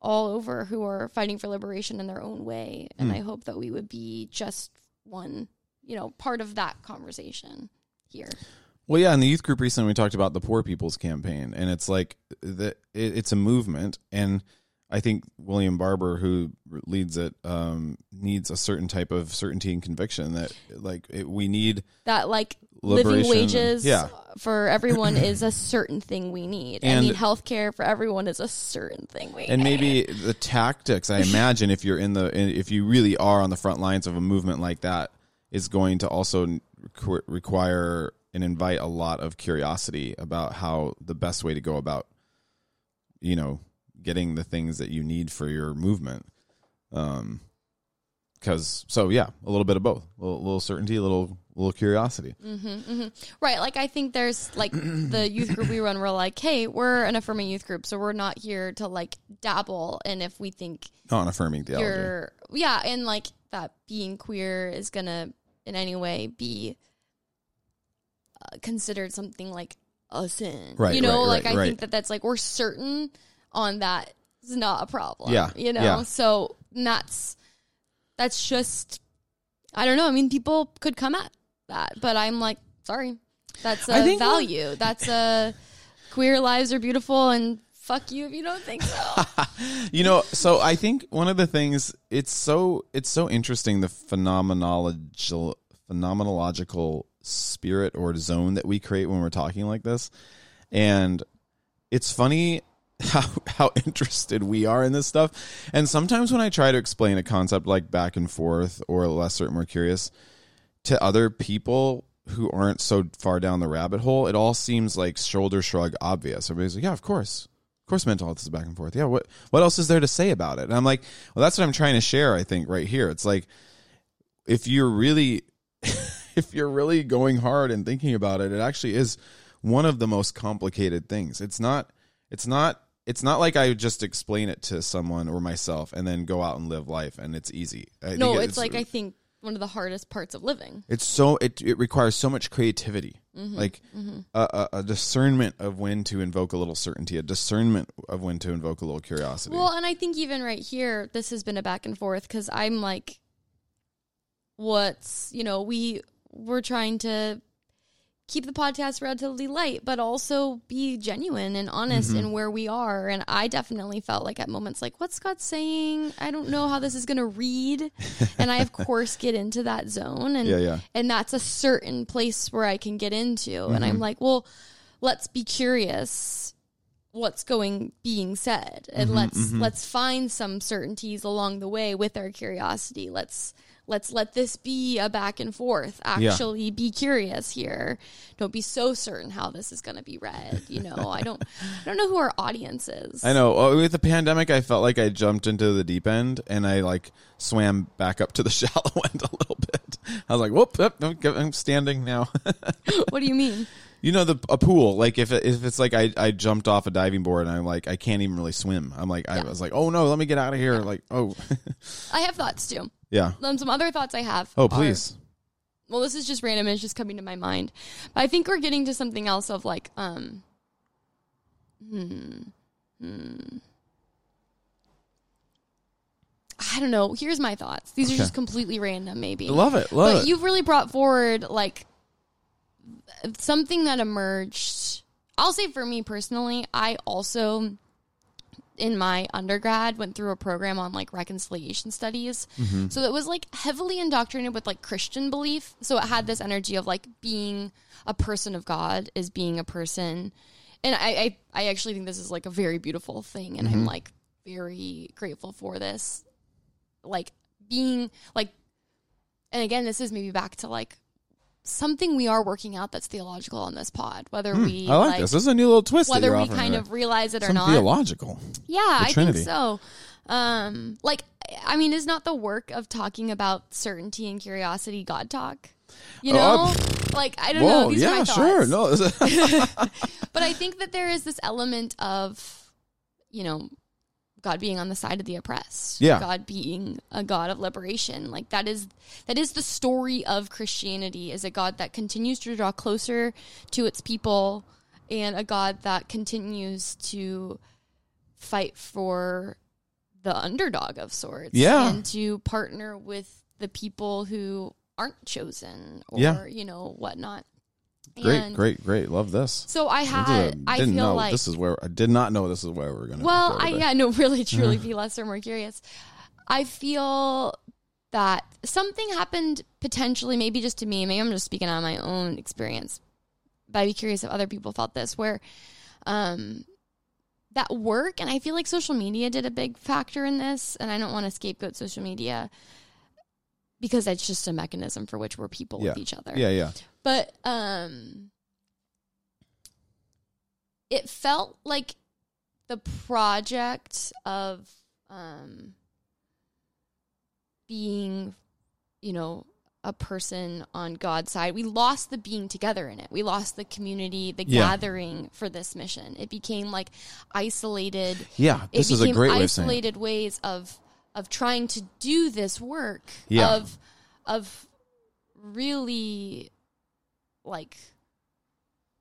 all over who are fighting for liberation in their own way and Hmm. i hope that we would be just one you know part of that conversation here Well, yeah, in the youth group recently, we talked about the Poor People's Campaign, and it's like the it, it's a movement, and I think William Barber, who leads it, um, needs a certain type of certainty and conviction that like it, we need. that like living wages yeah. for everyone is a certain thing we need. I And- mean, healthcare for everyone is a certain thing we need. and need. maybe the tactics i imagine if you're in the if you really are on the front lines of a movement like that is going to also requ- require and invite a lot of curiosity about how the best way to go about you know getting the things that you need for your movement um because so yeah a little bit of both a little, little certainty a little little curiosity Right. Like, I think there's like the youth group we run, we're like, hey, we're an affirming youth group. So we're not here to like dabble. And if we think not affirming theology yeah, and like that being queer is going to in any way be uh, considered something like a sin. Right, You know, right, like right, I right. think that that's like, we're certain on that is not a problem. Yeah, You know, yeah. so that's, that's just, I don't know. I mean, people could come at that, but I'm like, sorry, that's a value. That's a queer lives are beautiful and fuck you if you don't think so. you know so i think one of the things it's so it's so interesting the phenomenological phenomenological spirit or zone that we create when we're talking like this and it's funny how how interested we are in this stuff and sometimes when i try to explain a concept like back and forth or less certain more curious to other people who aren't so far down the rabbit hole, it all seems like shoulder shrug obvious. Everybody's like, yeah, of course. Of course mental health is back and forth. Yeah, what what else is there to say about it? And I'm like, well, that's what I'm trying to share, I think, right here. It's like if you're really if you're really going hard and thinking about it, it actually is one of the most complicated things. It's not it's not it's not like I just explain it to someone or myself and then go out and live life and it's easy. I no, think it's, like I think one of the hardest parts of living. It's so it it requires so much creativity, Mm-hmm. like A, a, a discernment of when to invoke a little certainty, a discernment of when to invoke a little curiosity. Well, and I think even right here, this has been a back and forth because I'm like, what's, you know, we we're trying to keep the podcast relatively light, but also be genuine and honest Mm-hmm. in where we are. And I definitely felt like at moments like, what's God saying? I don't know how this is going to read. and I, of course, get into that zone. And, Yeah, yeah. and that's a certain place where I can get into. And Mm-hmm. I'm like, well, let's be curious what's going being said Mm-hmm, and let's let's find some certainties along the way with our curiosity let's let's let this be a back and forth actually be curious here don't be so certain how this is going to be read you know i don't i don't know who our audience is I know. With the pandemic, I felt like I jumped into the deep end and I like swam back up to the shallow end a little bit. I was like, "Whoop! I'm standing now." what do you mean you know, the a pool. Like if it, if it's like I I jumped off a diving board and I'm like I can't even really swim. I'm like I Yeah. was like, "Oh no, let me get out of here!" Like, oh, i have thoughts too yeah. um, some other thoughts i have Oh are- please. well this is just random it's just coming to my mind but i think we're getting to something else of like um hmm, hmm. i don't know here's my thoughts these are Okay. just completely random maybe Love it. Love but it. you've really brought forward like something that emerged i'll say for me personally i also in my undergrad went through a program on like reconciliation studies Mm-hmm. so it was like heavily indoctrinated with like christian belief so it had this energy of like being a person of god is being a person and i i, I actually think this is like a very beautiful thing and Mm-hmm. i'm like very grateful for this like being like and again this is maybe back to like something we are working out that's theological on this pod whether we Hmm, I like, this. This is a new little twist. whether we kind there. of realize it or not theological. yeah the i Trinity. think so um like i mean is not the work of talking about certainty and curiosity god talk you Oh, know uh, like i don't Whoa, know these yeah, sure. No, but i think that there is this element of you know god being on the side of the oppressed Yeah. god being a god of liberation like that is that is the story of christianity is a god that continues to draw closer to its people and a god that continues to fight for the underdog of sorts Yeah. and to partner with the people who aren't chosen or Yeah. you know whatnot great, And- great, great. Love this. so I had, I didn't feel know like, this is where I did not know this is where we're gonna. well, go I yeah, no, really, truly, be less or more curious. I feel that something happened potentially, maybe just to me. Maybe I'm just speaking on my own experience, but I'd be curious if other people felt this. Where, um, that work, and I feel like social media did a big factor in this, and I don't want to scapegoat social media because it's just a mechanism for which we're people with each other Yeah, yeah. But um it felt like the project of um being you know a person on God's side we lost the being together in it we lost the community the Yeah. gathering for this mission it became like isolated Yeah, this is a great way of isolated ways of of trying to do this work Yeah. of of really like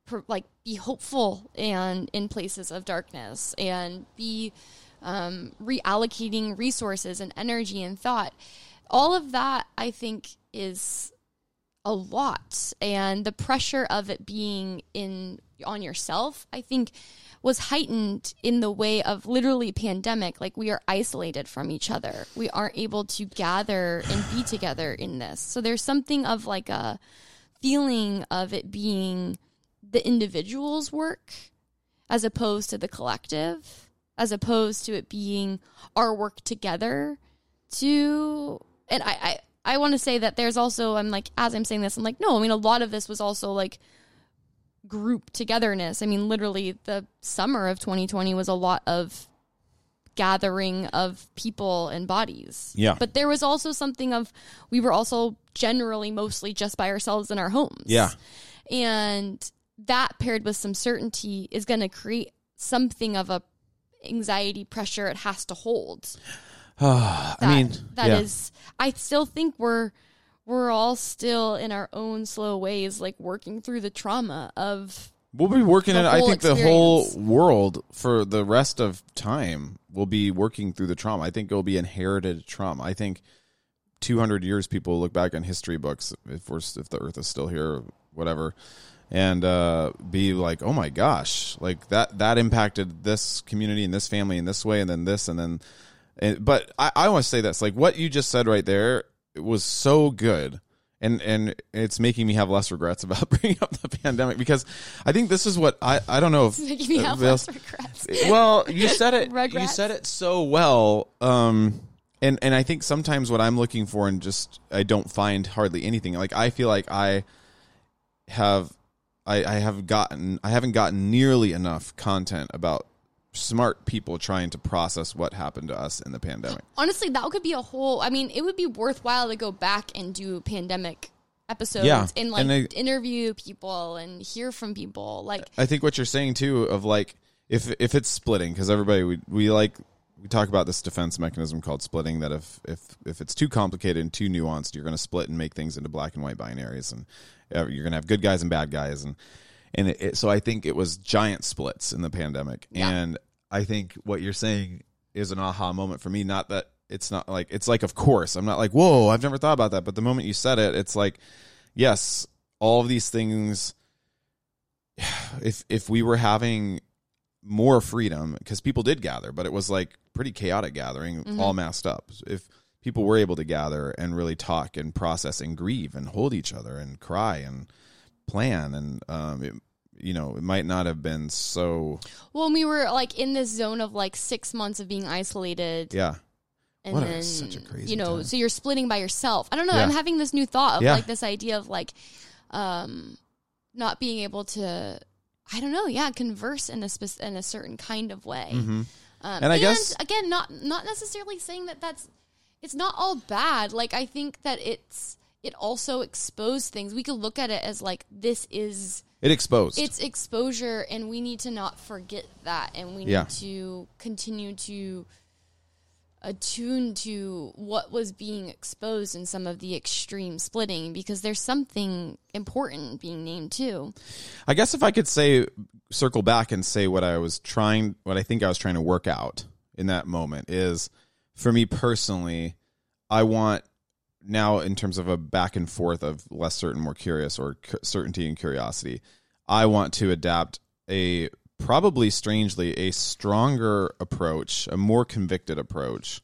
per, like be hopeful and in places of darkness and be um, reallocating resources and energy and thought. All of that i think is a lot. And the pressure of it being in on yourself i think was heightened in the way of literally pandemic like we are isolated from each other. We aren't able to gather and be together in this. So there's something of like a feeling of it being the individual's work as opposed to the collective as opposed to it being our work together to and i i, I want to say that there's also i'm like as i'm saying this i'm like no i mean a lot of this was also like group togetherness. I mean literally the summer of 2020 was a lot of gathering of people and bodies Yeah. but there was also something of we were also generally mostly just by ourselves in our homes Yeah. and that paired with some certainty is going to create something of a anxiety pressure it has to hold I mean, that yeah. is- i still think we're we're all still in our own slow ways, like working through the trauma of We'll be working in. I think the whole world for the rest of time will be working through the trauma. I think it'll be inherited trauma. I think 200 years people look back on history books if we're if the Earth is still here, whatever, and uh, be like, oh my gosh, like that that impacted this community and this family in this way, and then this, and then. And, but I, I want to say this, like what you just said right there, it was so good and and it's making me have less regrets about bringing up the pandemic because I think this is what I I don't know if making me have uh, less regrets. well you said it you said it so well um and and I think sometimes what I'm looking for and just I don't find hardly anything like I feel like I have I I have gotten I haven't gotten nearly enough content about smart people trying to process what happened to us in the pandemic Honestly, that could be a whole. I mean, it would be worthwhile to go back and do pandemic episodes Yeah, and like and I- interview people and hear from people. Like, I think what you're saying too of like if if it's splitting because everybody we we like we talk about this defense mechanism called splitting that if if if it's too complicated and too nuanced you're going to split and make things into black and white binaries and uh, you're going to have good guys and bad guys and and it, it, so I think it was giant splits in the pandemic. Yeah. and I think what you're saying is an aha moment for me. Not that it's not like it's like of course I'm not like whoa I've never thought about that. But the moment you said it it's like yes all of these things if if we were having more freedom because people did gather but it was like pretty chaotic gathering mm-hmm. all masked up. If people were able to gather and really talk and process and grieve and hold each other and cry and plan and um it, you know it might not have been so when we were like in this zone of like six months of being isolated, yeah and What a- then such a crazy you know, time. so you're splitting by yourself. I don't know. Yeah. I'm having this new thought of Yeah. like this idea of like, um, not being able to. I don't know. Yeah, converse in a spec- in a certain kind of way. Um, Mm-hmm. And I guess- again, not not necessarily saying that that's it's not all bad. Like I think that it's it also exposed things. We could look at it as like this is it exposed it's exposure, and we need to not forget that, and we Yeah. need to continue to attune to what was being exposed in some of the extreme splitting because there's something important being named too. I guess if I could say circle back and say what I was trying what I think I was trying to work out in that moment is for me personally I want now in terms of a back and forth of less certain more curious or certainty and curiosity I want to adapt a probably strangely a stronger approach a more convicted approach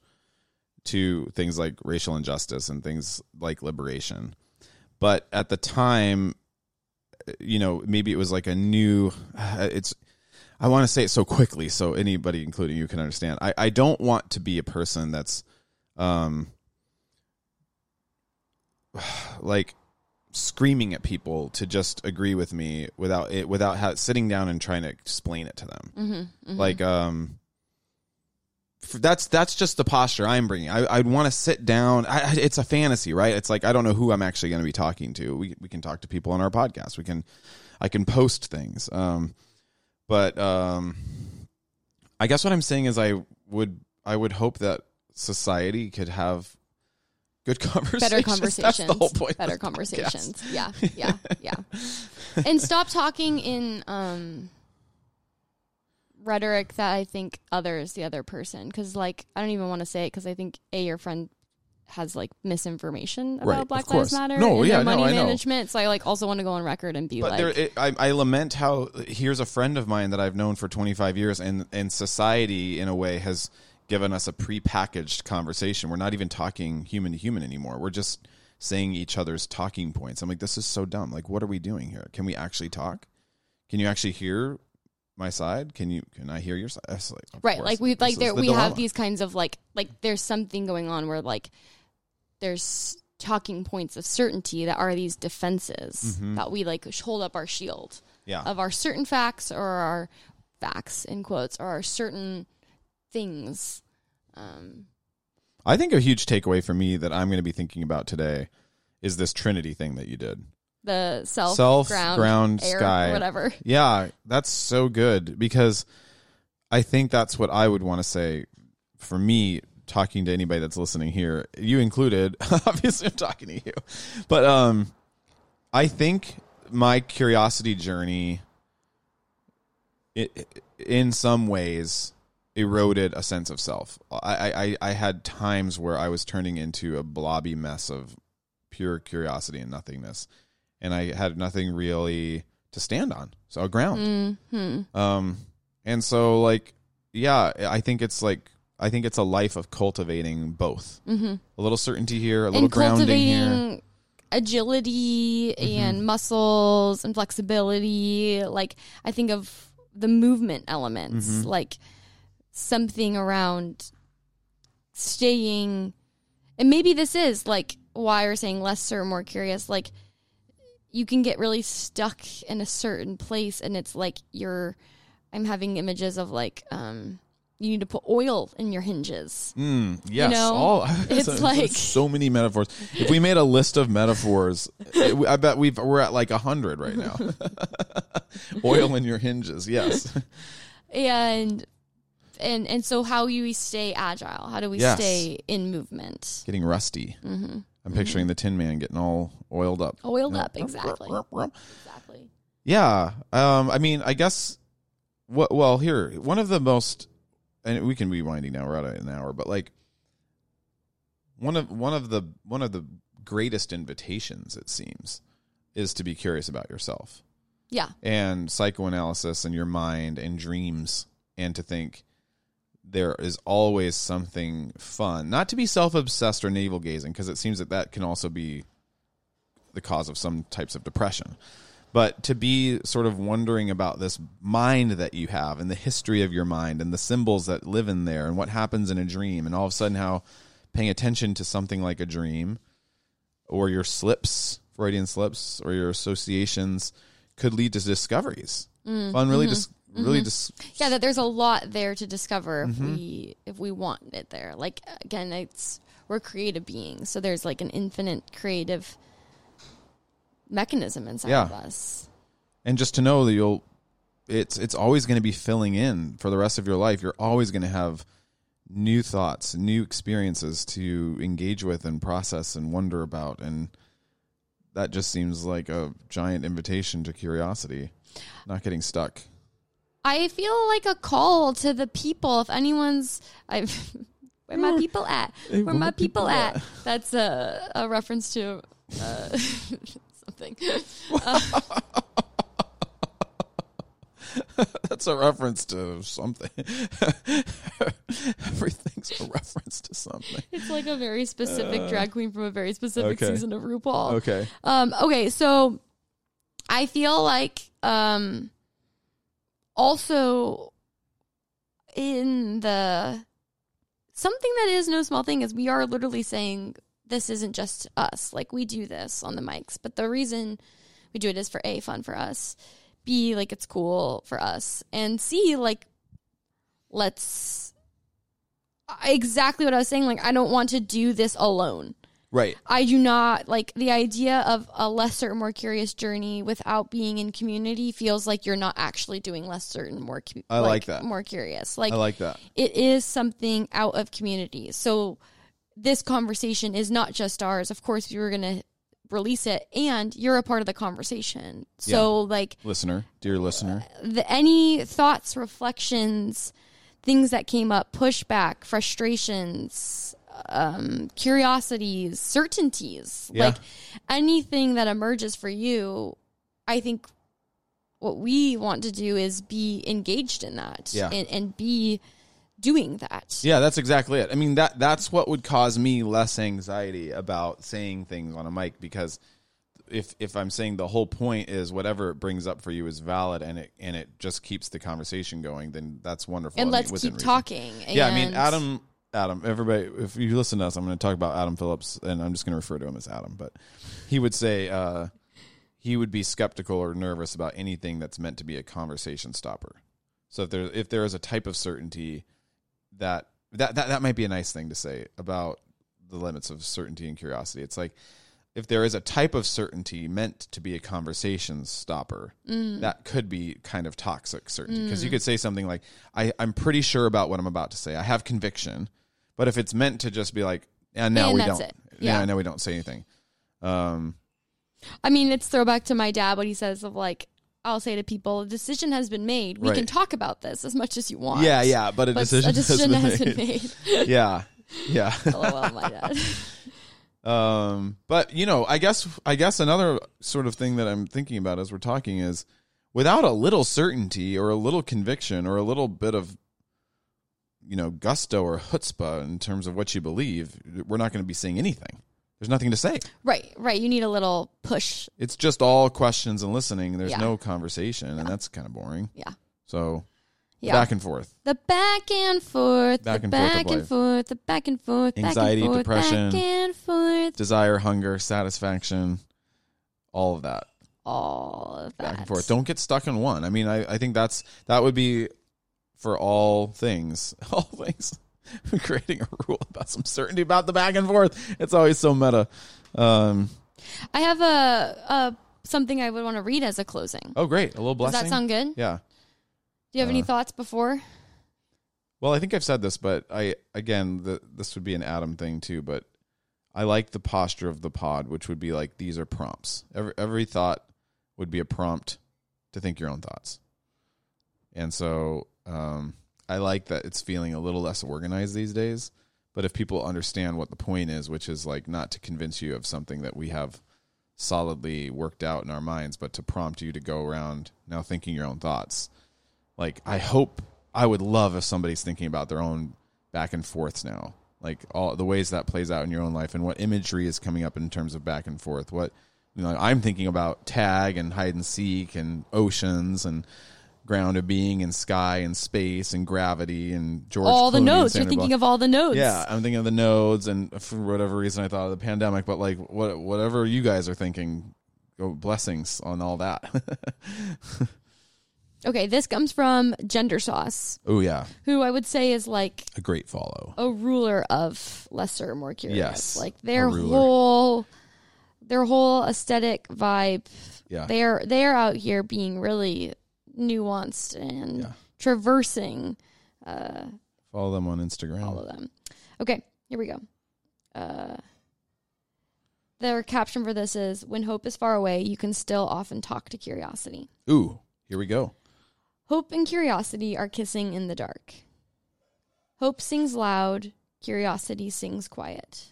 to things like racial injustice and things like liberation. But at the time you know maybe it was like a new it's i want to say it so quickly so anybody including you can understand. I i don't want to be a person that's um like screaming at people to just agree with me without it without ha- sitting down and trying to explain it to them Mm-hmm, like um that's that's just the posture I'm bringing. I I'd want to sit down. I, it's a fantasy, right? It's like I don't know who I'm actually going to be talking to. We we can talk to people on our podcast. We can I can post things. Um, but um, I guess what I'm saying is I would I would hope that society could have good conversations. better conversations. That's the whole point. Better conversations. Yeah, yeah, yeah. and stop talking in um rhetoric that I think others the other person because like I don't even want to say it because I think a your friend has like misinformation about Right, Black. Lives Matter No, and yeah, no, money know. management. So I like also want to go on record and be But like, there, it, I, I lament how here's a friend of mine that I've known for 25 years, and and society in a way has given us a prepackaged conversation. We're not even talking human to human anymore. We're just saying each other's talking points. I'm like, this is so dumb. Like, what are we doing here? Can we actually talk? Can you actually hear my side? Can you? Can I hear your side? Like, right course. like we like there the we have these kinds of like like there's something going on where like there's talking points of certainty that are these defenses that we like hold up our shield Mm-hmm. Yeah. of our certain facts or our facts in quotes or our certain things um I think a huge takeaway for me that I'm going to be thinking about today is this Trinity thing that you did. the self, Self, ground, ground, air, sky. whatever Yeah, that's so good because I think that's what I would want to say for me talking to anybody that's listening here, you included. Obviously, I'm talking to you, but um, I think my curiosity journey, it, in some ways, eroded a sense of self. I, I I had times where I was turning into a blobby mess of pure curiosity and nothingness, and I had nothing really to stand on, so a ground. Mm-hmm. Um, and so like, yeah, I think it's like I think it's a life of cultivating both. Mm-hmm. A little certainty here, a little And grounding here. Mm-hmm. agility and muscles and flexibility. Like I think of the movement elements, Mhm. like something around staying. And maybe this is like why we're saying lesser, more curious. Like you can get really stuck in a certain place, and it's like you're. I'm having images of like um, you need to put oil in your hinges. Mm, yes, know, all it's so- like- so many metaphors. If we made a list of metaphors, it- I bet we've we're at like a hundred right now. Oil in your hinges, yes. and and and so how do we stay agile how do we Yes. stay in movement Getting rusty. mm-hmm. I'm picturing the Tin Man getting all oiled up. oiled up exactly exactly Yeah. Um, I mean, I guess. What? Well, here, one of the most, and we can be winding now. We're at an hour, but like one of one of the one of the greatest invitations, it seems, is to be curious about yourself yeah and psychoanalysis and your mind and dreams, and to think there is always something fun. Not to be self obsessed or navel gazing, because it seems that that can also be the cause of some types of depression. But to be sort of wondering about this mind that you have and the history of your mind and the symbols that live in there and what happens in a dream, and all of a sudden how paying attention to something like a dream or your slips, Freudian slips, or your associations could lead to discoveries. Mm, fun, really, mm-hmm. dis- really, dis- yeah that there's a lot there to discover if Mm-hmm. we if we want it there. Like again it's we're creative beings so there's like an infinite creative mechanism inside Yeah. of us. And just to know that you'll it's it's always going to be filling in for the rest of your life. You're always going to have new thoughts new experiences to engage with and process and wonder about and that just seems like a giant invitation to curiosity. Not getting stuck I feel like a call to the people. If anyone's, I, where my people at? Hey, Where my people at? That's a, a reference to uh, something. that's a reference to something everything's a reference to something It's like a very specific drag queen from a very specific okay. season of RuPaul. okay Um, okay, so I feel like um, also in the something that is no small thing is we are literally saying this isn't just us. Like we do this on the mics, but the reason we do it is for a fun for us, b like it's cool for us, and c like let's exactly what I was saying. Like I don't want to do this alone. Right I do not like the idea of a lesser, more curious journey without being in community feels like you're not actually doing less certain, more. cu- I like that. more curious. Like, i like that it is something out of community. So this conversation is not just ours. Of course, we were gonna release it, and you're a part of the conversation. So like listener dear listener uh, the, any thoughts, reflections, things that came up, pushback, frustrations, um, curiosities, certainties, Yeah. like anything that emerges for you, I think what we want to do is be engaged in that Yeah. and, and be doing that. Yeah, that's exactly it. I mean that that's what would cause me less anxiety about saying things on a mic because if if I'm saying the whole point is whatever it brings up for you is valid and it and it just keeps the conversation going, then that's wonderful. And I let's within keep reason. talking. Yeah, I mean Adam Adam, everybody if you listen to us, I'm going to talk about Adam Phillips and I'm just going to refer to him as Adam, but he would say uh he would be skeptical or nervous about anything that's meant to be a conversation stopper. So if there if there is a type of certainty that that that, that might be a nice thing to say about the limits of certainty and curiosity. It's like if there is a type of certainty meant to be a conversation stopper, that could be kind of toxic certainty. Because you could say something like, I, I'm pretty sure about what I'm about to say. I have conviction, But if it's meant to just be like, and now And we don't, it. yeah, Yeah. now we don't say anything. Um, I mean, it's throwback to my dad what he says of like, I'll say to people, a decision has been made. We Right. can talk about this as much as you want. yeah, yeah, but a But decision, a decision has been made. made. yeah, yeah. LOL, my dad. Um, but you know, I guess I guess another sort of thing that I'm thinking about as we're talking is without a little certainty or a little conviction or a little bit of you know gusto or chutzpah in terms of what you believe, we're not going to be saying anything. There's nothing to say. right, right. You need a little push. It's just all questions and listening. There's Yeah. no conversation, and that's kind of boring. Yeah. So Yeah. back and forth. the back and forth, Back the and forth back and forth, the back and forth, Anxiety, back and forth, depression. back and forth. Desire, hunger, satisfaction, all of that. All of that. back and forth. Don't get stuck in one. I mean, I, I think that's that would be for all things. All things. Creating a rule about some certainty about the back and forth. It's always so meta. Um, I have a, a something I would want to read as a closing. oh, great! A little blessing. Does that sound good? yeah. Do you have any Uh, thoughts before? Well, I think I've said this, but I again, the, this would be an Adam thing too. But I like the posture of the pod, which would be like these are prompts. Every every thought would be a prompt to think your own thoughts, and so um, I like that it's feeling a little less organized these days. But if people understand what the point is, which is like not to convince you of something that we have solidly worked out in our minds, but to prompt you to go around now thinking your own thoughts. Like I hope I would love if somebody's thinking about their own back and forths now. Like all the ways that plays out in your own life and what imagery is coming up in terms of back and forth. What you know, I'm thinking about tag and hide and seek and oceans and ground of being and sky and space and gravity and George all the Clooney and nodes. You're thinking of all the nodes. Yeah, I'm thinking of the nodes, and for whatever reason, I thought of the pandemic. But like, what, whatever you guys are thinking, go blessings on all that. Okay, this comes from Gender Sauce, oh yeah, who I would say is like a great follow. a ruler of lesser, more curious. Yes, like their whole, their whole aesthetic vibe. Yeah, They're they're out here being really nuanced and Yeah. traversing uh, follow them on Instagram. all of them. Okay, here we go. Uh, their caption for this is When hope is far away, you can still often talk to curiosity. Ooh, here we go. Hope and curiosity are kissing in the dark. Hope sings loud, curiosity sings quiet.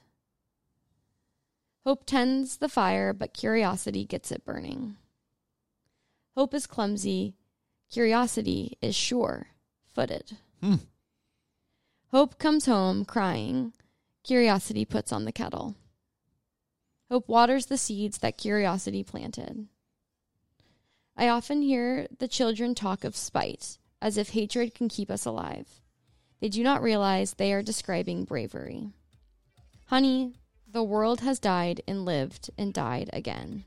Hope tends the fire, but curiosity gets it burning. Hope is clumsy, curiosity is sure footed. Hmm. Hope comes home crying, curiosity puts on the kettle. Hope waters the seeds that curiosity planted. I often hear the children talk of spite, as if hatred can keep us alive. They do not realize they are describing bravery. Honey, the world has died and lived and died again.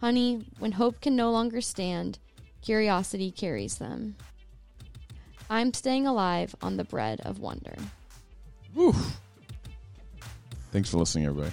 Honey, when hope can no longer stand, Curiosity carries them. I'm staying alive on the bread of wonder. Thanks for listening, everybody.